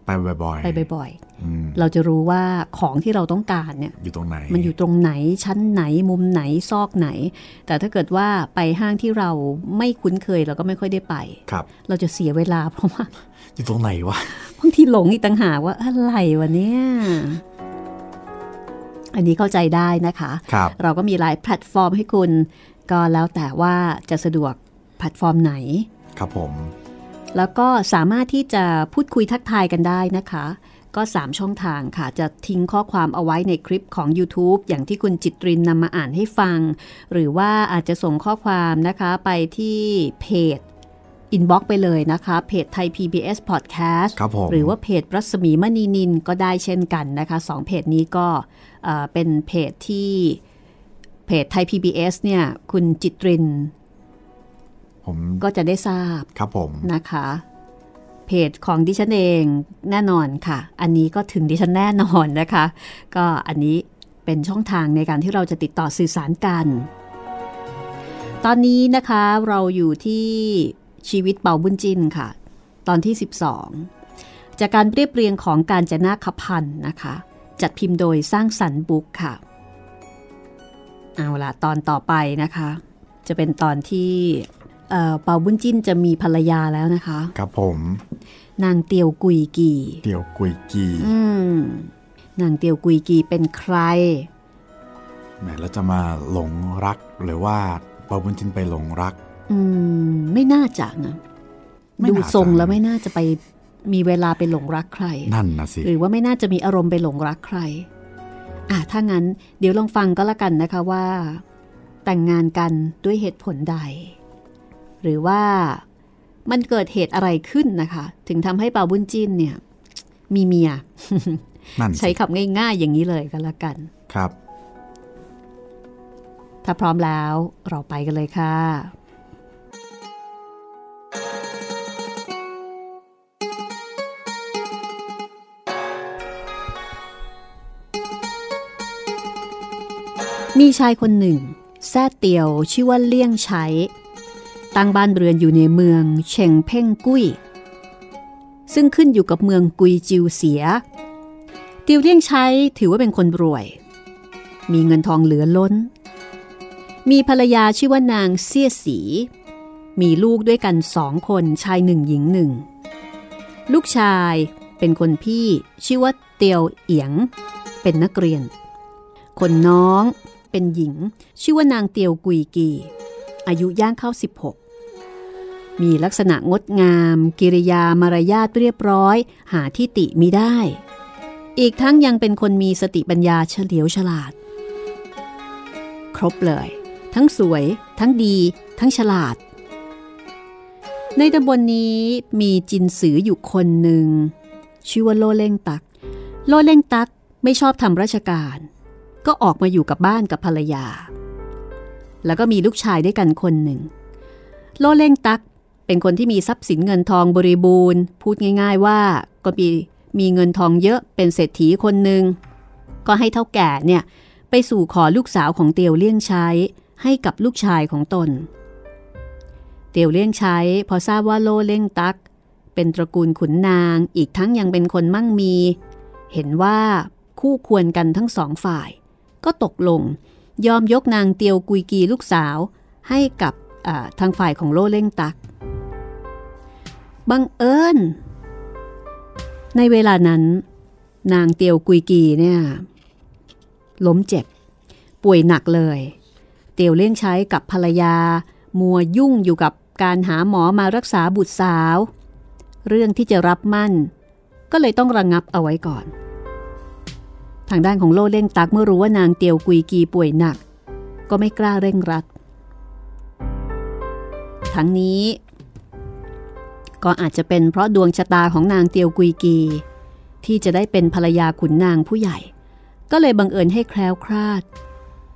ไปบ่อย
ๆไปบ่อยๆเราจะรู้ว่าของที่เราต้องการเนี่ย
อยู่ตรงไหน
มันอยู่ตรงไหนชั้นไหนมุมไหนซอกไหน แต่ถ้าเกิดว่าไปห้างที่เราไม่คุ้นเคยเราก็ไม่ค่อยได้ไป
ครับ
เราจะเสียเวลาเพราะว่า
อยู่ตรงไหนวะ
บางทีหลงอีกต่างหากว่าอะไรวะเนี่ยอันนี้เข้าใจได้นะคะ
ครับ
เราก็มีหลายแพลตฟอร์มให้คุณ ก็แล้วแต่ว่าจะสะดวกแพลตฟอร์มไหน
ครับผม
แล้วก็สามารถที่จะพูดคุยทักทายกันได้นะคะ ก็ 3 ช่องทางค่ะ จะทิ้งข้อความเอาไว้ในคลิปของ YouTube อย่างที่คุณจิตรินนำมาอ่านให้ฟัง หรือว่าอาจจะส่งข้อความนะคะไปที่เพจ inbox ไปเลยนะคะ เพจ Thai PBS Podcast
ครับผม
หรือว่าเพจรัศมีมณีนิลก็ได้เช่นกันนะคะสองเพจนี้ก็เอ่อเป็นเพจที่เพจไทย PBS เนี่ยคุณจิตริน
ผม
ก็จะได้ทราบ
ครับผม
นะคะ เพจของดิฉันเองแน่นอนค่ะ อันนี้ก็ถึงดิฉันแน่นอนนะคะ ก็อันนี้เป็นช่องทางในการที่เราจะติดต่อสื่อสารกัน ตอนนี้นะคะเราอยู่ที่ชีวิตเป่าบุญจินค่ะ ตอนที่ 12 จากการเรียบเรียงของการจนาคพันธ์นะคะ จัดพิมพ์โดยสร้างสรรค์บุ๊กค่ะ เอาล่ะตอนต่อไปนะคะ จะเป็นตอนที่ เอ่อเป่าบุญจินจะมีภรรยาแล้วนะคะ
ครับผม
นางเตียวกุยกี
เดี่ยวกุยกี
อืมนางเตียวกุยกีเป็นใคร
แหมแล้วจะมาหลงรักหรือว่าเปาบุญจินไปหลงรัก
อืม ไม่น่าจะนะ
ไม่
ดู
น่าจะ
ทรงแล้วไม่น่าจะไปมีเวลาไปหลงรักใคร
นั่นนะสิ
หรือว่าไม่น่าจะมีอารมณ์ไปหลงรักใคร อะถ้างั้น เดี๋ยวลองฟังก็แล้วกันนะคะว่า แต่งงานกันด้วยเหตุผลใด หรือว่ามันเกิดเหตุอะไรขึ้นนะคะ ถึงทำให้ปาบุญจินเนี่ย มีเมีย
นั่น
ใช้
สิ
คำง่ายๆอย่างนี้เลยก็แล้วกัน
ครับ
ถ้าพร้อมแล้วเราไปกันเลยค่ะมีชายคนหนึ่ง แซ่เตียวชื่อว่าเลี่ยงใช้ ตั้งบ้านเรือนอยู่ในเมืองเชงเพ่งกุ้ย ซึ่งขึ้นอยู่กับเมืองกุยจิวเสียเตียวเลี่ยงใช้ถือว่าเป็นคนรวย มีเงินทองเหลือล้น มีภรรยาชื่อว่านางเสี่ยสี มีลูกด้วยกันสองคนชายหนึ่งหญิงหนึ่ง ลูกชายเป็นคนพี่ชื่อว่าเตียวเอียง เป็นนักเรียน คนน้องเป็นหญิง ชื่อว่านางเตียวกุยกี อายุย่างเข้า 16 มีลักษณะงดงาม กิริยามารยาทเรียบร้อย หาที่ติมิได้ อีกทั้งยังเป็นคนมีสติปัญญาเฉลียวฉลาด ครบเลย ทั้งสวย ทั้งดี ทั้งฉลาด ในตำบลนนี้มีจินสืออยู่คนหนึ่ง ชื่อว่าโลเล่งตัก โลเล่งตักไม่ชอบทำราชการ ก็ออกมาอยู่กับบ้านกับภรรยา แล้วก็มีลูกชายด้วยกันคนหนึ่ง โลเล่งตัก เป็นคนที่มีทรัพย์สินเงินทองบริบูรณ์ พูดง่าย ๆ ว่าก็มีมีเงินทองเยอะเป็นเศรษฐีคนหนึ่งก็ให้เท่าแก่เนี่ยไปสู่ขอลูกสาวของเตียวเลี่ยงใช้ ให้กับลูกชายของตน เตียวเลี่ยงใช้ พอทราบว่าโลเล่งตัก เป็นตระกูลขุนนาง อีกทั้งยังเป็นคนมั่งมี เห็นว่าคู่ควรกันทั้งสองฝ่าย ก็ตกลง ยอมยกนางเตียวกุยกีลูกสาว ให้กับทางฝ่ายของโลเล่งตัก บังเอิญ ในเวลานั้น นางเตียวกุยกีเนี่ยล้มเจ็บ ป่วยหนักเลย เตียวเลี่ยงใช้กับภรรยา มัวยุ่งอยู่กับการหาหมอมารักษาบุตรสาว เรื่องที่จะรับมั่น ก็เลยต้องระงงับเอาไว้ก่อน ทางด้านของโลเล่งตักเมื่อรู้ว่านางเตียวกุยกีป่วยหนัก ก็ไม่กล้าเร่งรัด ทั้งนี้ ก็อาจจะเป็นเพราะดวงชะตาของนางเตียวกุยกี ที่จะได้เป็นภรรยาขุนนางผู้ใหญ่ ก็เลยบังเอิญให้แคล้วคลาด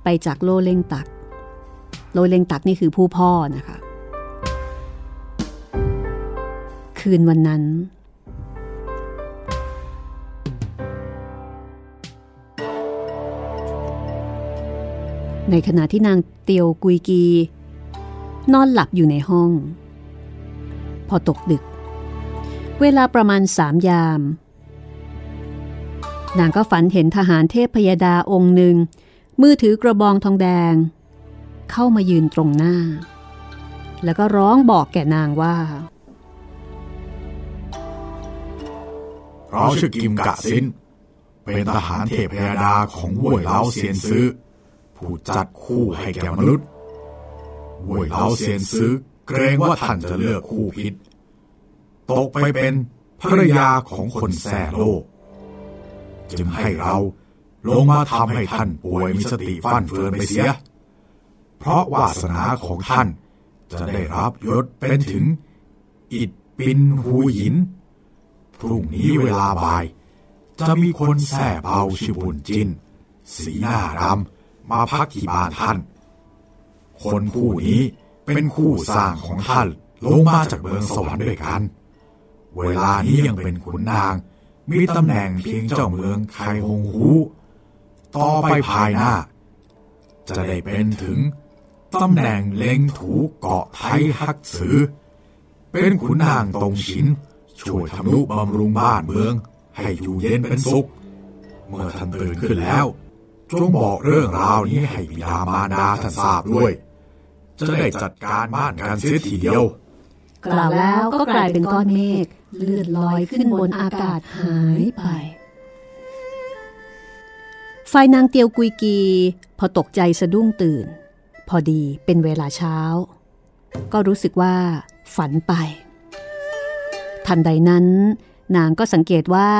ไปจากโลเล่งตัก โลเล่งตักนี่คือผู้พ่อนะคะ คืนวันนั้น ในขณะที่นางเตียวกุยกี นอนหลับอยู่ในห้อง อตกดึก เวลาประมาณสามยาม นางก็ฝันเห็นทหารเทพพยดาองค์หนึ่ง มือถือกระบองทองแดง เข้ามายืนตรงหน้า แล้วก็ร้องบอกแก่นางว่า
เราชื่อกิมกะสิน เป็นทหารเทพยดาของว่วยเล้าเซียนซื้อ ผู้จัดคู่ให้แก่มนุษย์ว่วยเล้าเซียนซื้อ เกรงว่าท่านจะเลือกคู่ผิดตกไปเป็นภรรยาของคนแส่โลก จึงให้เราลงมาทำให้ท่านป่วยมีสติฟั่นเฟือนไปเสีย เพราะวาสนาของท่านจะได้รับยศเป็นถึง อิดปินหูหยิน พรุ่งนี้เวลาบ่าย จะมีคนแส่เบาชิบุญจิน สีหน้ารำมาพักที่บ้านท่าน คนผู้นี้ เป็นคู่สร้างของท่านลงมาจากเมืองสวรรค์ด้วยกัน เวลานี้ยังเป็นขุนนาง มีตำแหน่งเพียงเจ้าเมืองไคฮงฮูต่อไปภายหน้า จะได้เป็นถึงตำแหน่งเล็งถูเกาะไทฮักสือ เป็นขุนนางตรงฉิน ช่วยทำนุบำรุงบ้านเมือง ให้อยู่เย็นเป็นสุข เมื่อท่านตื่นขึ้นแล้ว จงบอกเรื่องราวนี้ให้บิดามารดาท่านทราบด้วย จะได้จัดการบ้านกันเสียทีเดียว
กล่าวแล้วก็กลายเป็นก้อนเมฆเลื่อนลอยขึ้นบนอากาศหายไปฝ่ายนางเตียวกุยกี พอตกใจสะดุ้งตื่น พอดีเป็นเวลาเช้า ก็รู้สึกว่า ฝันไป ทันใดนั้น นางก็สังเกตว่า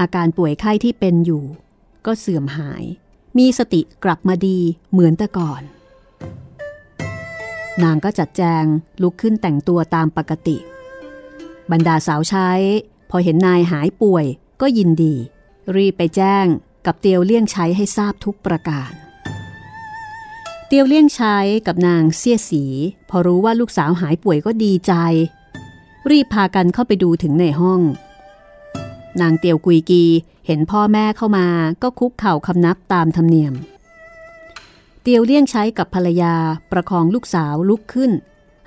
อาการป่วยไข้ที่เป็นอยู่ ก็เสื่อมหาย มีสติกลับมาดีเหมือนแต่ก่อน นางก็จัดแจงลุกขึ้นแต่งตัวตามปกติ บรรดาสาวใช้ พอเห็นนายหายป่วยก็ยินดี รีบไปแจ้งกับเตียวเลี่ยงใช้ให้ทราบทุกประการ เตียวเลี่ยงใช้กับนางเสี้ยสี พอรู้ว่าลูกสาวหายป่วยก็ดีใจ รีบพากันเข้าไปดูถึงในห้อง นางเตียวกุยกีเห็นพ่อแม่เข้ามาก็คุกเข่าคำนับตามธรรมเนียม เตียวเลี่ยงใช้กับภรรยาประคองลูกสาวลุกขึ้น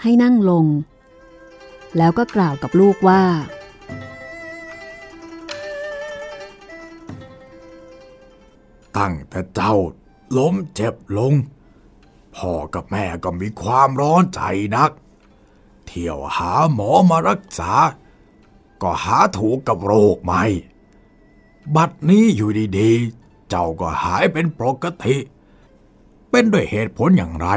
ให้นั่งลง แล้วก็กล่าวกับลูกว่า
ตั้งแต่เจ้าล้มเจ็บลง พ่อกับแม่ก็มีความร้อนใจนัก เที่ยวหาหมอมารักษา ก็หาถูกกับโรคใหม่ บัดนี้อยู่ดีๆ เจ้าก็หายเป็นปกติเเป็นด้วยเหตุผลอย่างไร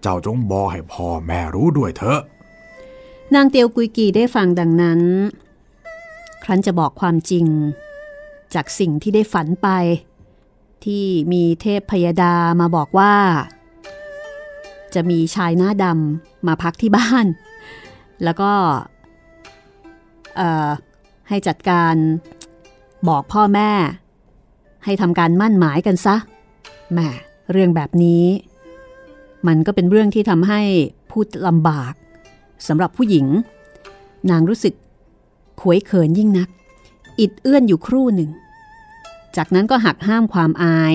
เจ้าจงบอกให้พ่อแม่รู้ด้วยเถอะ
นางเตียวกุยกีได้ฟังดังนั้น ครั้นจะบอกความจริง จากสิ่งที่ได้ฝันไป ที่มีเทพพยดามาบอกว่า จะมีชายหน้าดำมาพักที่บ้าน แล้วก็ให้จัดการบอกพ่อแม่ ให้ทำการมั่นหมายกันซะแม่ เรื่องแบบนี้ มันก็เป็นเรื่องที่ทำให้พูดลำบากสำหรับผู้หญิง นางรู้สึกขวยเขินยิ่งนัก อิดเอื้อนอยู่ครู่หนึ่ง จากนั้นก็หักห้ามความอาย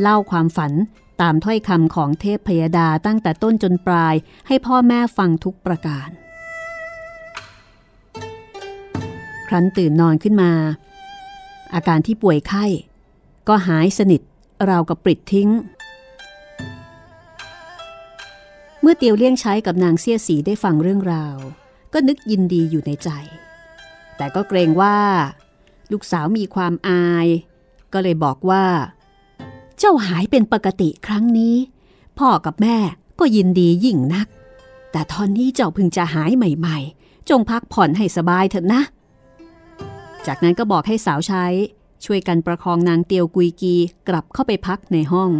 เล่าความฝันตามถ้อยคำของเทพพยดาตั้งแต่ต้นจนปลายให้พ่อแม่ฟังทุกประการ ครั้นตื่นนอนขึ้นมา อาการที่ป่วยไข้ ก็หายสนิท ราวกับปลิดทิ้ง เมื่อเตียวเลี่ยงใช้กับนางเสี้ยสีได้ฟังเรื่องราว ก็นึกยินดีอยู่ในใจ แต่ก็เกรงว่า ลูกสาวมีความอาย ก็เลยบอกว่า เจ้าหายเป็นปกติครั้งนี้ พ่อกับแม่ก็ยินดียิ่งนัก แต่ตอนนี้เจ้าพึงจะหายใหม่ ๆ จงพักผ่อนให้สบายเถอะนะ จากนั้นก็บอกให้สาวใช้ ช่วยกันประคองนางเตียวกุยกีกลับเข้าไปพักในห้อง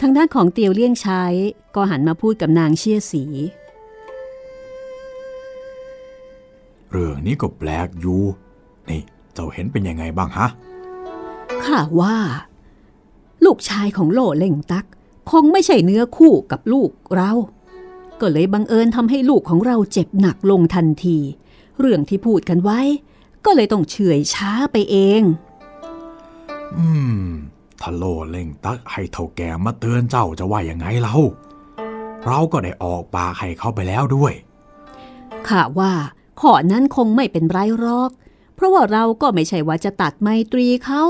ทางด้านของเตียวเลี่ยงใช้ก็หันมาพูดกับนางเชี่ยสี
เรื่องนี้ก็แปลกอยู่ นี่เจ้าเห็นเป็นยังไงบ้างฮะ
ข้าว่า ลูกชายของโลเล่งตัก คงไม่ใช่เนื้อคู่กับลูกเรา ก็เลยบังเอิญทำให้ลูกของเราเจ็บหนักลงทันที เรื่องที่พูดกันไว้ ก็เลยต้องเฉื่อยช้าไปเอง
อืมถ้าโลเล่งตักให้เท่าแก่มาเตือนเจ้าจะว่ายังไงเราเราก็ได้ออกปากให้เขาไปแล้วด้วย
ข้าว่าขอนั้นคงไม่เป็นไรหรอก เพราะว่าเราก็ไม่ใช่ว่าจะตัดไมตรีเขา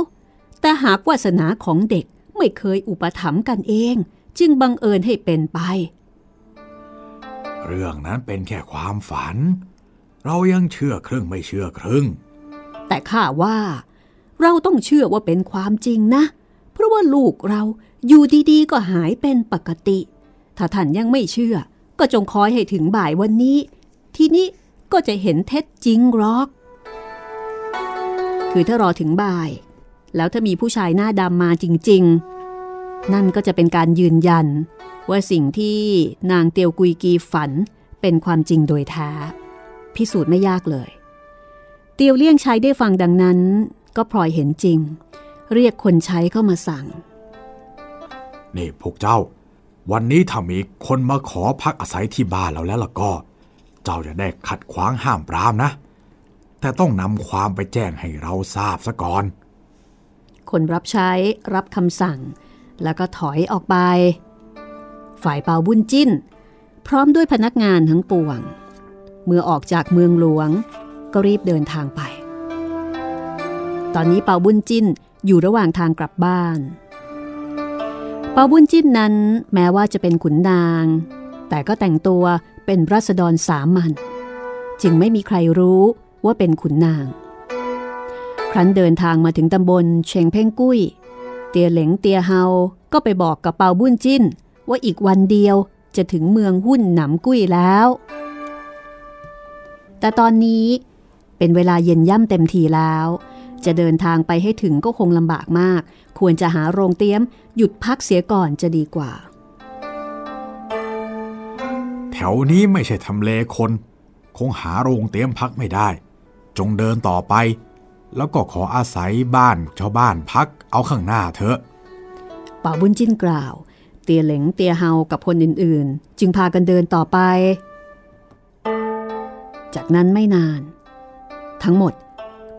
แต่หากวาสนาของเด็กไม่เคยอุปถัมภ์กันเอง จึงบังเอิญให้เป็นไป
เรื่องนั้นเป็นแค่ความฝัน เรายังเชื่อครึ่งไม่เชื่อครึ่ง
แต่ข้าว่า เราต้องเชื่อว่าเป็นความจริงนะ เพราะว่าลูกเราอยู่ดีๆ ก็หายเป็นปกติ ถ้าท่านยังไม่เชื่อ ก็จงคอยให้ถึงบ่ายวันนี้ ทีนี้ก็จะเห็นเท็จจริงหรอก คือถ้ารอถึงบ่าย แล้วถ้ามีผู้ชายหน้าดำมาจริง ๆ นั่นก็จะเป็นการยืนยัน ว่าสิ่งที่นางเตียวกุยกีฝันเป็นความจริงโดยแท้พิสูจน์ไม่ยากเลย เตียวเลี่ยงใช้ได้ฟังดังนั้น ก็พลอยเห็นจริง เรียกคนใช้เข้ามาสั่ง
นี่พวกเจ้า วันนี้ถ้ามีคนมาขอพักอาศัยที่บ้านเราแล้วล่ะก็ เจ้าจะได้ขัดขวางห้ามปรามนะ แต่ต้องนำความไปแจ้งให้เราทราบซะก่อน
คนรับใช้รับคำสั่ง แล้วก็ถอยออกไป ฝ่ายเปาบุญจิ้น พร้อมด้วยพนักงานทั้งปวง เมื่อออกจากเมืองหลวง ก็รีบเดินทางไป ตอนนี้เปาบุญจิ้นอยู่ระหว่างทางกลับบ้าน เปาบุญจิ้นนั้นแม้ว่าจะเป็นขุนนาง แต่ก็แต่งตัวเป็นรัษฎรสามัญจึงไม่มีใครรู้ว่าเป็นขุนนาง ครั้นเดินทางมาถึงตำบลเชงเพ่งกุ้ย เตียเหลงเตียเฮา ก็ไปบอกกับเปาบุญจิ้น ว่าอีกวันเดียวจะถึงเมืองหุ้นหนำกุ้ยแล้ว แต่ตอนนี้ เป็นเวลาเย็นย่ำเต็มทีแล้ว จะเดินทางไปให้ถึงก็คงลำบากมาก ควรจะหาโรงเตี้ยม หยุดพักเสียก่อนจะดีกว่า
แถวนี้ไม่ใช่ทำเลคน คงหาโรงเตรียมพักไม่ได้ จงเดินต่อไป แล้วก็ขออาศัยบ้านชาวบ้านพักเอาข้างหน้าเถอะ
เป่าบุญจิ้นกล่าว เตียเหลงเตียเฮากับคนอื่นๆ จึงพากันเดินต่อไป จากนั้นไม่นาน ทั้งหมด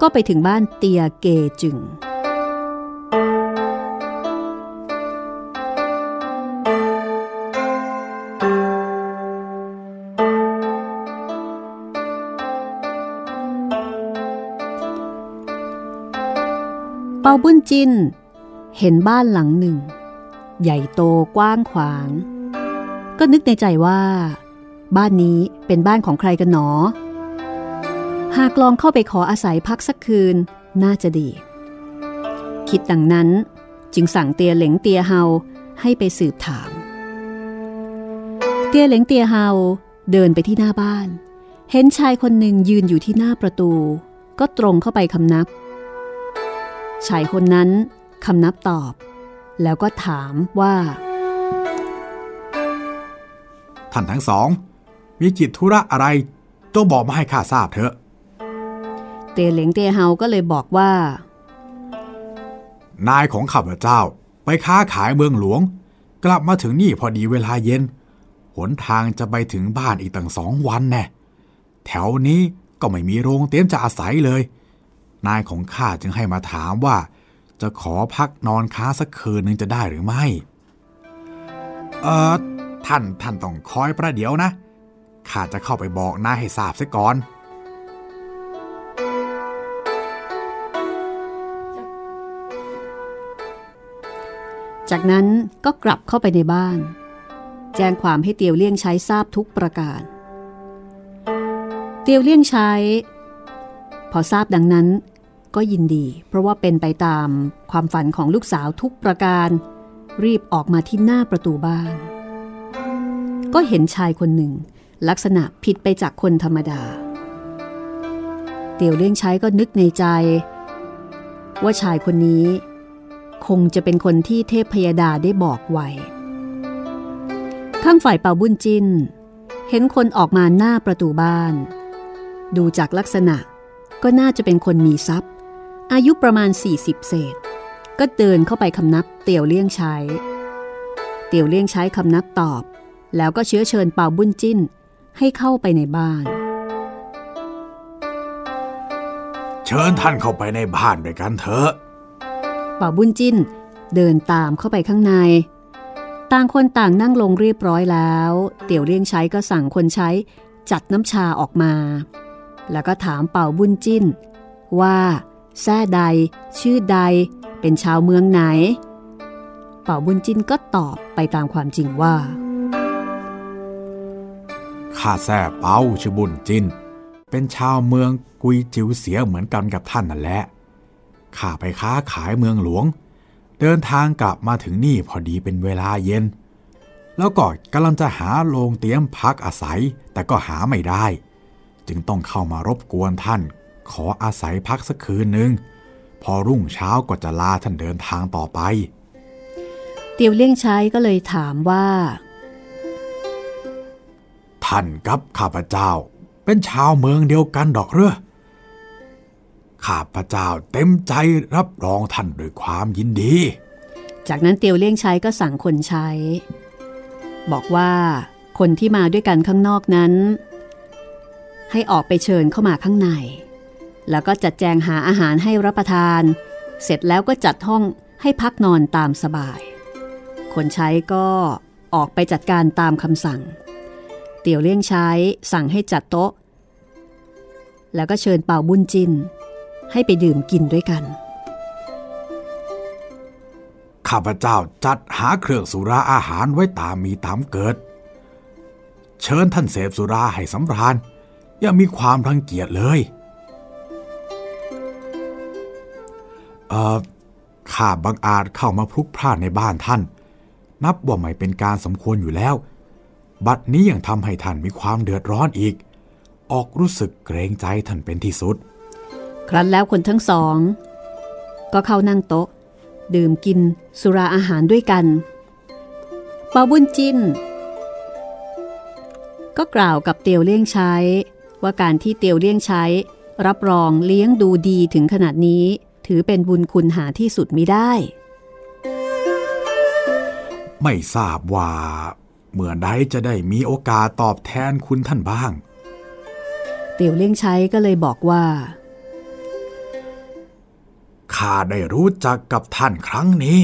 ก็ไปถึงบ้านเตียเกจึง เปาบุญจิน เห็นบ้านหลังหนึ่ง ใหญ่โตกว้างขวาง ก็นึกในใจว่า บ้านนี้เป็นบ้านของใครกันหนอ หากลองเข้าไปขออาศัยพักสักคืนน่าจะดี คิดดังนั้นจึงสั่งเตียเหลงเตียเฮาให้ไปสืบถาม เตียเหลงเตียเฮาเดินไปที่หน้าบ้าน เห็นชายคนหนึ่งยืนอยู่ที่หน้าประตู ก็ตรงเข้าไปคำนับ ชายคนนั้นคำนับตอบ แล้วก็ถามว่า
ท่านทั้งสอง มีจิตธุระอะไรจงบอกมาให้ข้าทราบเถอะ
เตเหลงเตเฮาก็เลยบอกว่า
นายของข้าพเจ้าไปค้าขายเมืองหลวง กลับมาถึงนี่พอดีเวลาเย็น หนทางจะไปถึงบ้านอีกตั้งสองวันแน่แถวนี้ก็ไม่มีโรงเตี้ยมจะอาศัยเลย นายของข้าจึงให้มาถามว่า จะขอพักนอนค้างสักคืนหนึ่งจะได้หรือไม่ เออท่านท่านต้องคอยประเดี๋ยวนะข้าจะเข้าไปบอกนายให้ทราบเสียก่อน
จากนั้นก็กลับเข้าไปในบ้าน แจ้งความให้เตียวเลี่ยงใช้ทราบทุกประการ เตียวเลี่ยงใช้ พอทราบดังนั้นก็ยินดี เพราะว่าเป็นไปตามความฝันของลูกสาวทุกประการ รีบออกมาที่หน้าประตูบ้าน ก็เห็นชายคนหนึ่ง ลักษณะผิดไปจากคนธรรมดา เตียวเลี่ยงใช้ก็นึกในใจ ว่าชายคนนี้ คงจะเป็นคนที่เทพพยดาได้บอกไว้ ข้างฝ่ายเป่าบุญจินเห็นคนออกมาหน้าประตูบ้าน ดูจากลักษณะก็น่าจะเป็นคนมีทรัพย์ อายุประมาณ 40 เศษ ก็เดินเข้าไปคำนับเตี่ยวเลี่ยงใช้ เตี่ยวเลี่ยงใช้คำนับตอบ แล้วก็เชื้อเชิญเป่าบุญจิ้นให้เข้าไปในบ้าน
เชิญท่านเข้าไปในบ้านด้วยกันเถอะ
ป่าบุญจิ้นเดินตามเข้าไปข้างใน ต่างคนต่างนั่งลงเรียบร้อยแล้ว เตี่ยวเลี่ยงใช้ก็สั่งคนใช้จัดน้ำชาออกมา แล้วก็ถามเป่าบุญจิ้น ว่าแซ่ใด ชื่อใด เป็นชาวเมืองไหน เป่าบุญจิ้นก็ตอบไปตามความจริงว่า
ข้าแซ่เปาชื่อบุญจินเป็นชาวเมืองกุยจิ๋วเสียเหมือนกันกับท่านนั่นแหละ ข้าไปค้าขายเมืองหลวง เดินทางกลับมาถึงนี่พอดีเป็นเวลาเย็น แล้วก็กำลังจะหาโรงเตี๊ยมพักอาศัย แต่ก็หาไม่ได้ จึงต้องเข้ามารบกวนท่าน ขออาศัยพักสักคืนหนึ่งพอรุ่งเช้าก็จะลาท่านเดินทางต่อไป
เตียวเลี่ยงใช้ก็เลยถามว่า
ท่านกับข้าพเจ้า เป็นชาวเมืองเดียวกันดอกเรือ ข้าพเจ้าเต็มใจรับรองท่านด้วยความยินดี
จากนั้นเตียวเลี่ยงใช้ก็สั่งคนใช้ บอกว่าคนที่มาด้วยกันข้างนอกนั้น ให้ออกไปเชิญเข้ามาข้างใน แล้วก็จัดแจงหาอาหารให้รับประทาน เสร็จแล้วก็จัดห้องให้พักนอนตามสบาย คนใช้ก็ออกไปจัดการตามคำสั่ง เตียวเลี่ยงใช้สั่งให้จัดโต๊ะ แล้วก็เชิญเป่าบุญจิน ให้ไปดื่มกินด้วยกัน
ข้าพเจ้าจัดหาเครื่องสุราอาหารไว้ตามมีตามเกิด เชิญท่านเสพสุราให้สำราญ อย่ามีความรังเกียจเลยเอ่อข้าบังอาจเข้ามาพลุกพล่านในบ้านท่าน นับว่าไม่เป็นการสมควรอยู่แล้ว บัดนี้ยังทำให้ท่านมีความเดือดร้อนอีก ออกรู้สึกเกรงใจท่านเป็นที่สุด
ครั้นแล้วคนทั้งสอง ก็เข้านั่งโต๊ะ ดื่มกินสุราอาหารด้วยกันเปาบุญจิน ก็กล่าวกับเตียวเลี่ยงใช้ ว่าการที่เตียวเลี่ยงใช้ รับรองเลี้ยงดูดีถึงขนาดนี้ ถือเป็นบุญคุณหาที่สุดมิได้
ไม่ทราบว่าเมื่อใดจะได้มีโอกาสตอบแทนคุณท่านบ้าง
เตียวเลี่ยงใช้ก็เลยบอกว่า
ข้าได้รู้จักกับท่านครั้งนี้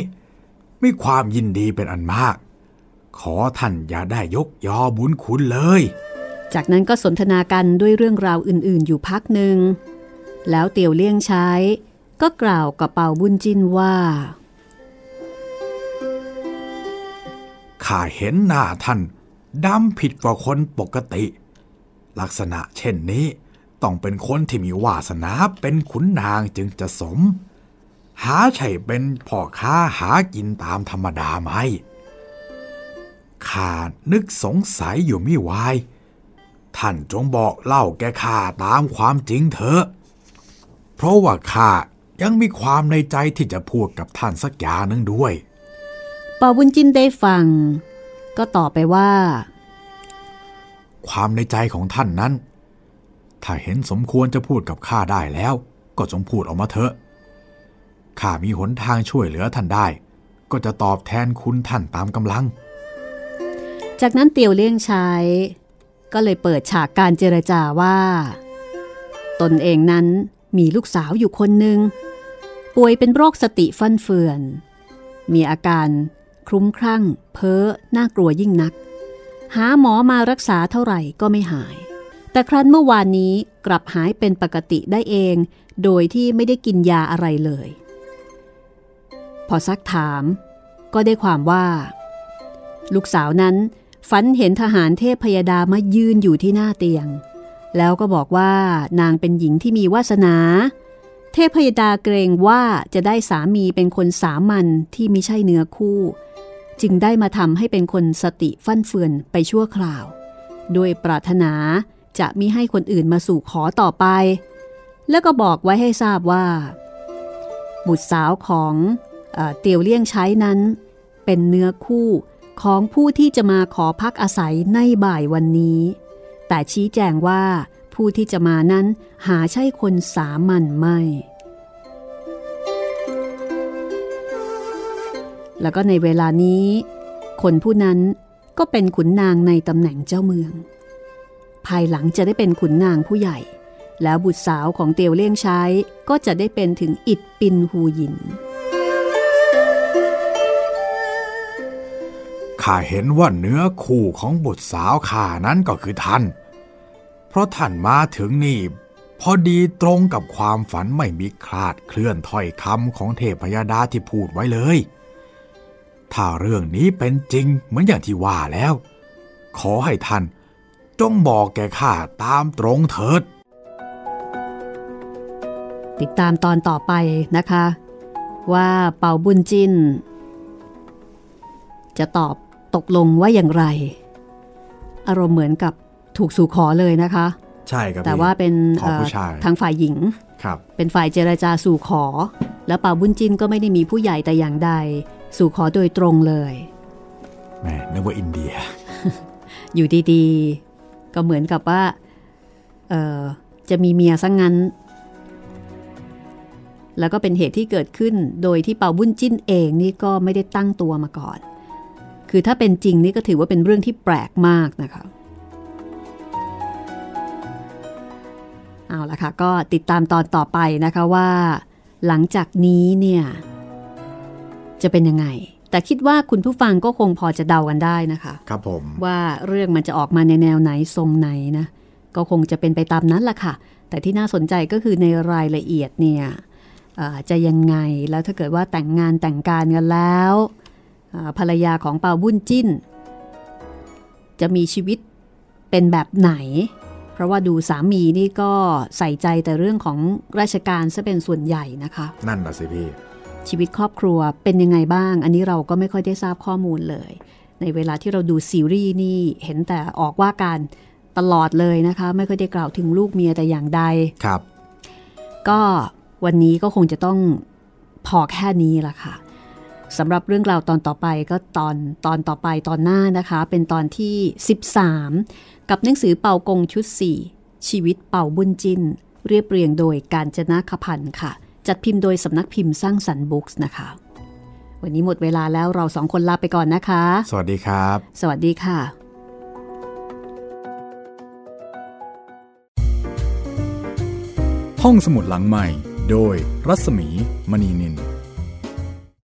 มีความยินดีเป็นอันมาก ขอท่านอย่าได้ยกยอบุญคุณเลย
จากนั้นก็สนทนากันด้วยเรื่องราวอื่นๆ อยู่พักหนึ่ง แล้วเตียวเลี่ยงใช้ ก็กล่าวกับเป่าบุญจินว่า
ข้าเห็นหน้าท่านดำผิดกว่าคนปกติ ลักษณะเช่นนี้ต้องเป็นคนที่มีวาสนาเป็นขุนนางจึงจะสม หาใช่เป็นพ่อค้าหากินตามธรรมดาไหมข้านึกสงสัยอยู่ไม่วาย ท่านจงบอกเล่าแกข้าตามความจริงเถอะ เพราะว่าข้ายังมีความในใจที่จะพูดกับท่านสักอย่างหนึงด้วย
เป่าบุญจินได้ฟัง ก็ตอบไปว่า
ความในใจของท่านนั้น ถ้าเห็นสมควรจะพูดกับข้าได้แล้ว ก็จงพูดออกมาเถอะ ข้ามีหนทางช่วยเหลือท่านได้ ก็จะตอบแทนคุณท่านตามกำลัง
จากนั้นเตียวเลี่ยงใช้ ก็เลยเปิดฉากการเจรจาว่า ตนเองนั้นมีลูกสาวอยู่คนหนึ่ง ป่วยเป็นโรคสติฟั่นเฟือน มีอาการคลุ้มคลั่ง เพ้อน่ากลัวยิ่งนัก หาหมอมารักษาเท่าไหร่ก็ไม่หาย แต่ครั้นเมื่อวานนี้กลับหายเป็นปกติได้เอง โดยที่ไม่ได้กินยาอะไรเลย พอซักถามก็ได้ความว่า ลูกสาวนั้นฝันเห็นทหารเทพพยดามายืนอยู่ที่หน้าเตียง แล้วก็บอกว่านางเป็นหญิงที่มีวาสนา เทพพยดาเกรงว่าจะได้สามีเป็นคนสามัญที่ไม่ใช่เนื้อคู่ จึงได้มาทำให้เป็นคนสติฟั่นเฟือนไปชั่วคราวโดยปรารถนาจะมิให้คนอื่นมาสู่ขอต่อไป แล้วก็บอกไว้ให้ทราบว่า บุตรสาวของ เตียวเลี่ยงใช้นั้น เป็นเนื้อคู่ของผู้ที่จะมาขอพักอาศัยในบ่ายวันนี้ แต่ชี้แจงว่าผู้ที่จะมานั้นหาใช่คนสามัญไม่ แล้วก็ในเวลานี้ คนผู้นั้นก็เป็นขุนนางในตำแหน่งเจ้าเมือง ภายหลังจะได้เป็นขุนนางผู้ใหญ่ แล้วบุตรสาวของเตียวเลี่ยงใช้ก็จะได้เป็นถึงอิดปินฮูหยิน
ข้าเห็นว่าเนื้อคู่ของบุตรสาวข้านั้นก็คือท่าน เพราะท่านมาถึงนี่พอดีตรงกับความฝันไม่มีคลาดเคลื่อนถ้อยคำของเทพยดาที่พูดไว้เลย ถ้าเรื่องนี้เป็นจริงเหมือนอย่างที่ว่าแล้ว ขอให้ท่านจงบอกแก่ข้าตามตรงเถิด
ติดตามตอนต่อไปนะคะ ว่าเป่าบุญจินจะตอบ ตกลงว่าอย่างไร อารมณ์เหมือนกับถูกสู่ขอเลยนะคะ
ใช่ครับ
แต่
พี่
ว่าเป็น
ขอผู้ชาย
เอ่อทางฝ่ายหญิง
ครับ
เป็นฝ่ายเจรจาสู่ขอ แล้วเป่าบุญจินก็ไม่ได้มีผู้ใหญ่แต่อย่างใด สู่ขอโดยตรงเลย
แหมนึกว่าอินเดีย
อยู่ดีๆ ก็เหมือนกับว่าเอ่อจะมีเมียซะงงั้น แล้วก็เป็นเหตุที่เกิดขึ้นโดยที่เป่าบุญจิ้นเองนี่ก็ไม่ได้ตั้งตัวมาก่อน คือถ้าเป็นจริงนี่ก็ถือว่าเป็นเรื่องที่แปลกมากนะคะ เอาละค่ะ ก็ติดตามตอนต่อไปนะคะว่า หลังจากนี้เนี่ย จะเป็นยังไง แต่คิดว่าคุณผู้ฟังก็คงพอจะเดากันได้นะคะ
ครับผม
ว่าเรื่องมันจะออกมาในแนวไหนทรงไหนนะ ก็คงจะเป็นไปตามนั้นแหละค่ะ แต่ที่น่าสนใจก็คือในรายละเอียดเนี่ยเอ่อจะยังไงแล้วถ้าเกิดว่าแต่งงานแต่งการกันแล้วเอ่อ ภรรยาของเปาบุญจิ้น จะมีชีวิตเป็นแบบไหน เพราะว่าดูสามีนี่ก็ใส่ใจแต่เรื่องของราชการซะเป็นส่วนใหญ่นะคะ
นั่นน่ะสิพี่
ชีวิตครอบครัวเป็นยังไงบ้าง อันนี้เราก็ไม่ค่อยได้ทราบข้อมูลเลย ในเวลาที่เราดูซีรีส์นี่เห็นแต่ออกว่าการตลอดเลยนะคะ ไม่ค่อยได้กล่าวถึงลูกเมียแต่อย่างใด
ครับ
ก็วันนี้ก็คงจะต้องพอแค่นี้ละค่ะ สำหรับเรื่องราวตอนต่อไปก็ตอนตอนต่อไปตอนหน้านะคะ เป็นตอนที่ 13 กับหนังสือเป่ากงชุด 4 ชีวิตเป่าบุญจิน เรียบเรียงโดยการจนะขพันธ์ค่ะ จัดพิมพ์โดยสำนักพิมพ์สร้างสรรค์บุ๊กส์นะคะ วันนี้หมดเวลาแล้วเราสองคนลาไปก่อนนะคะ
สวัสดีครับ
สวัสดีค่ะ
ห้องสมุดหลังใหม่ โดยรัศมีมณีนิน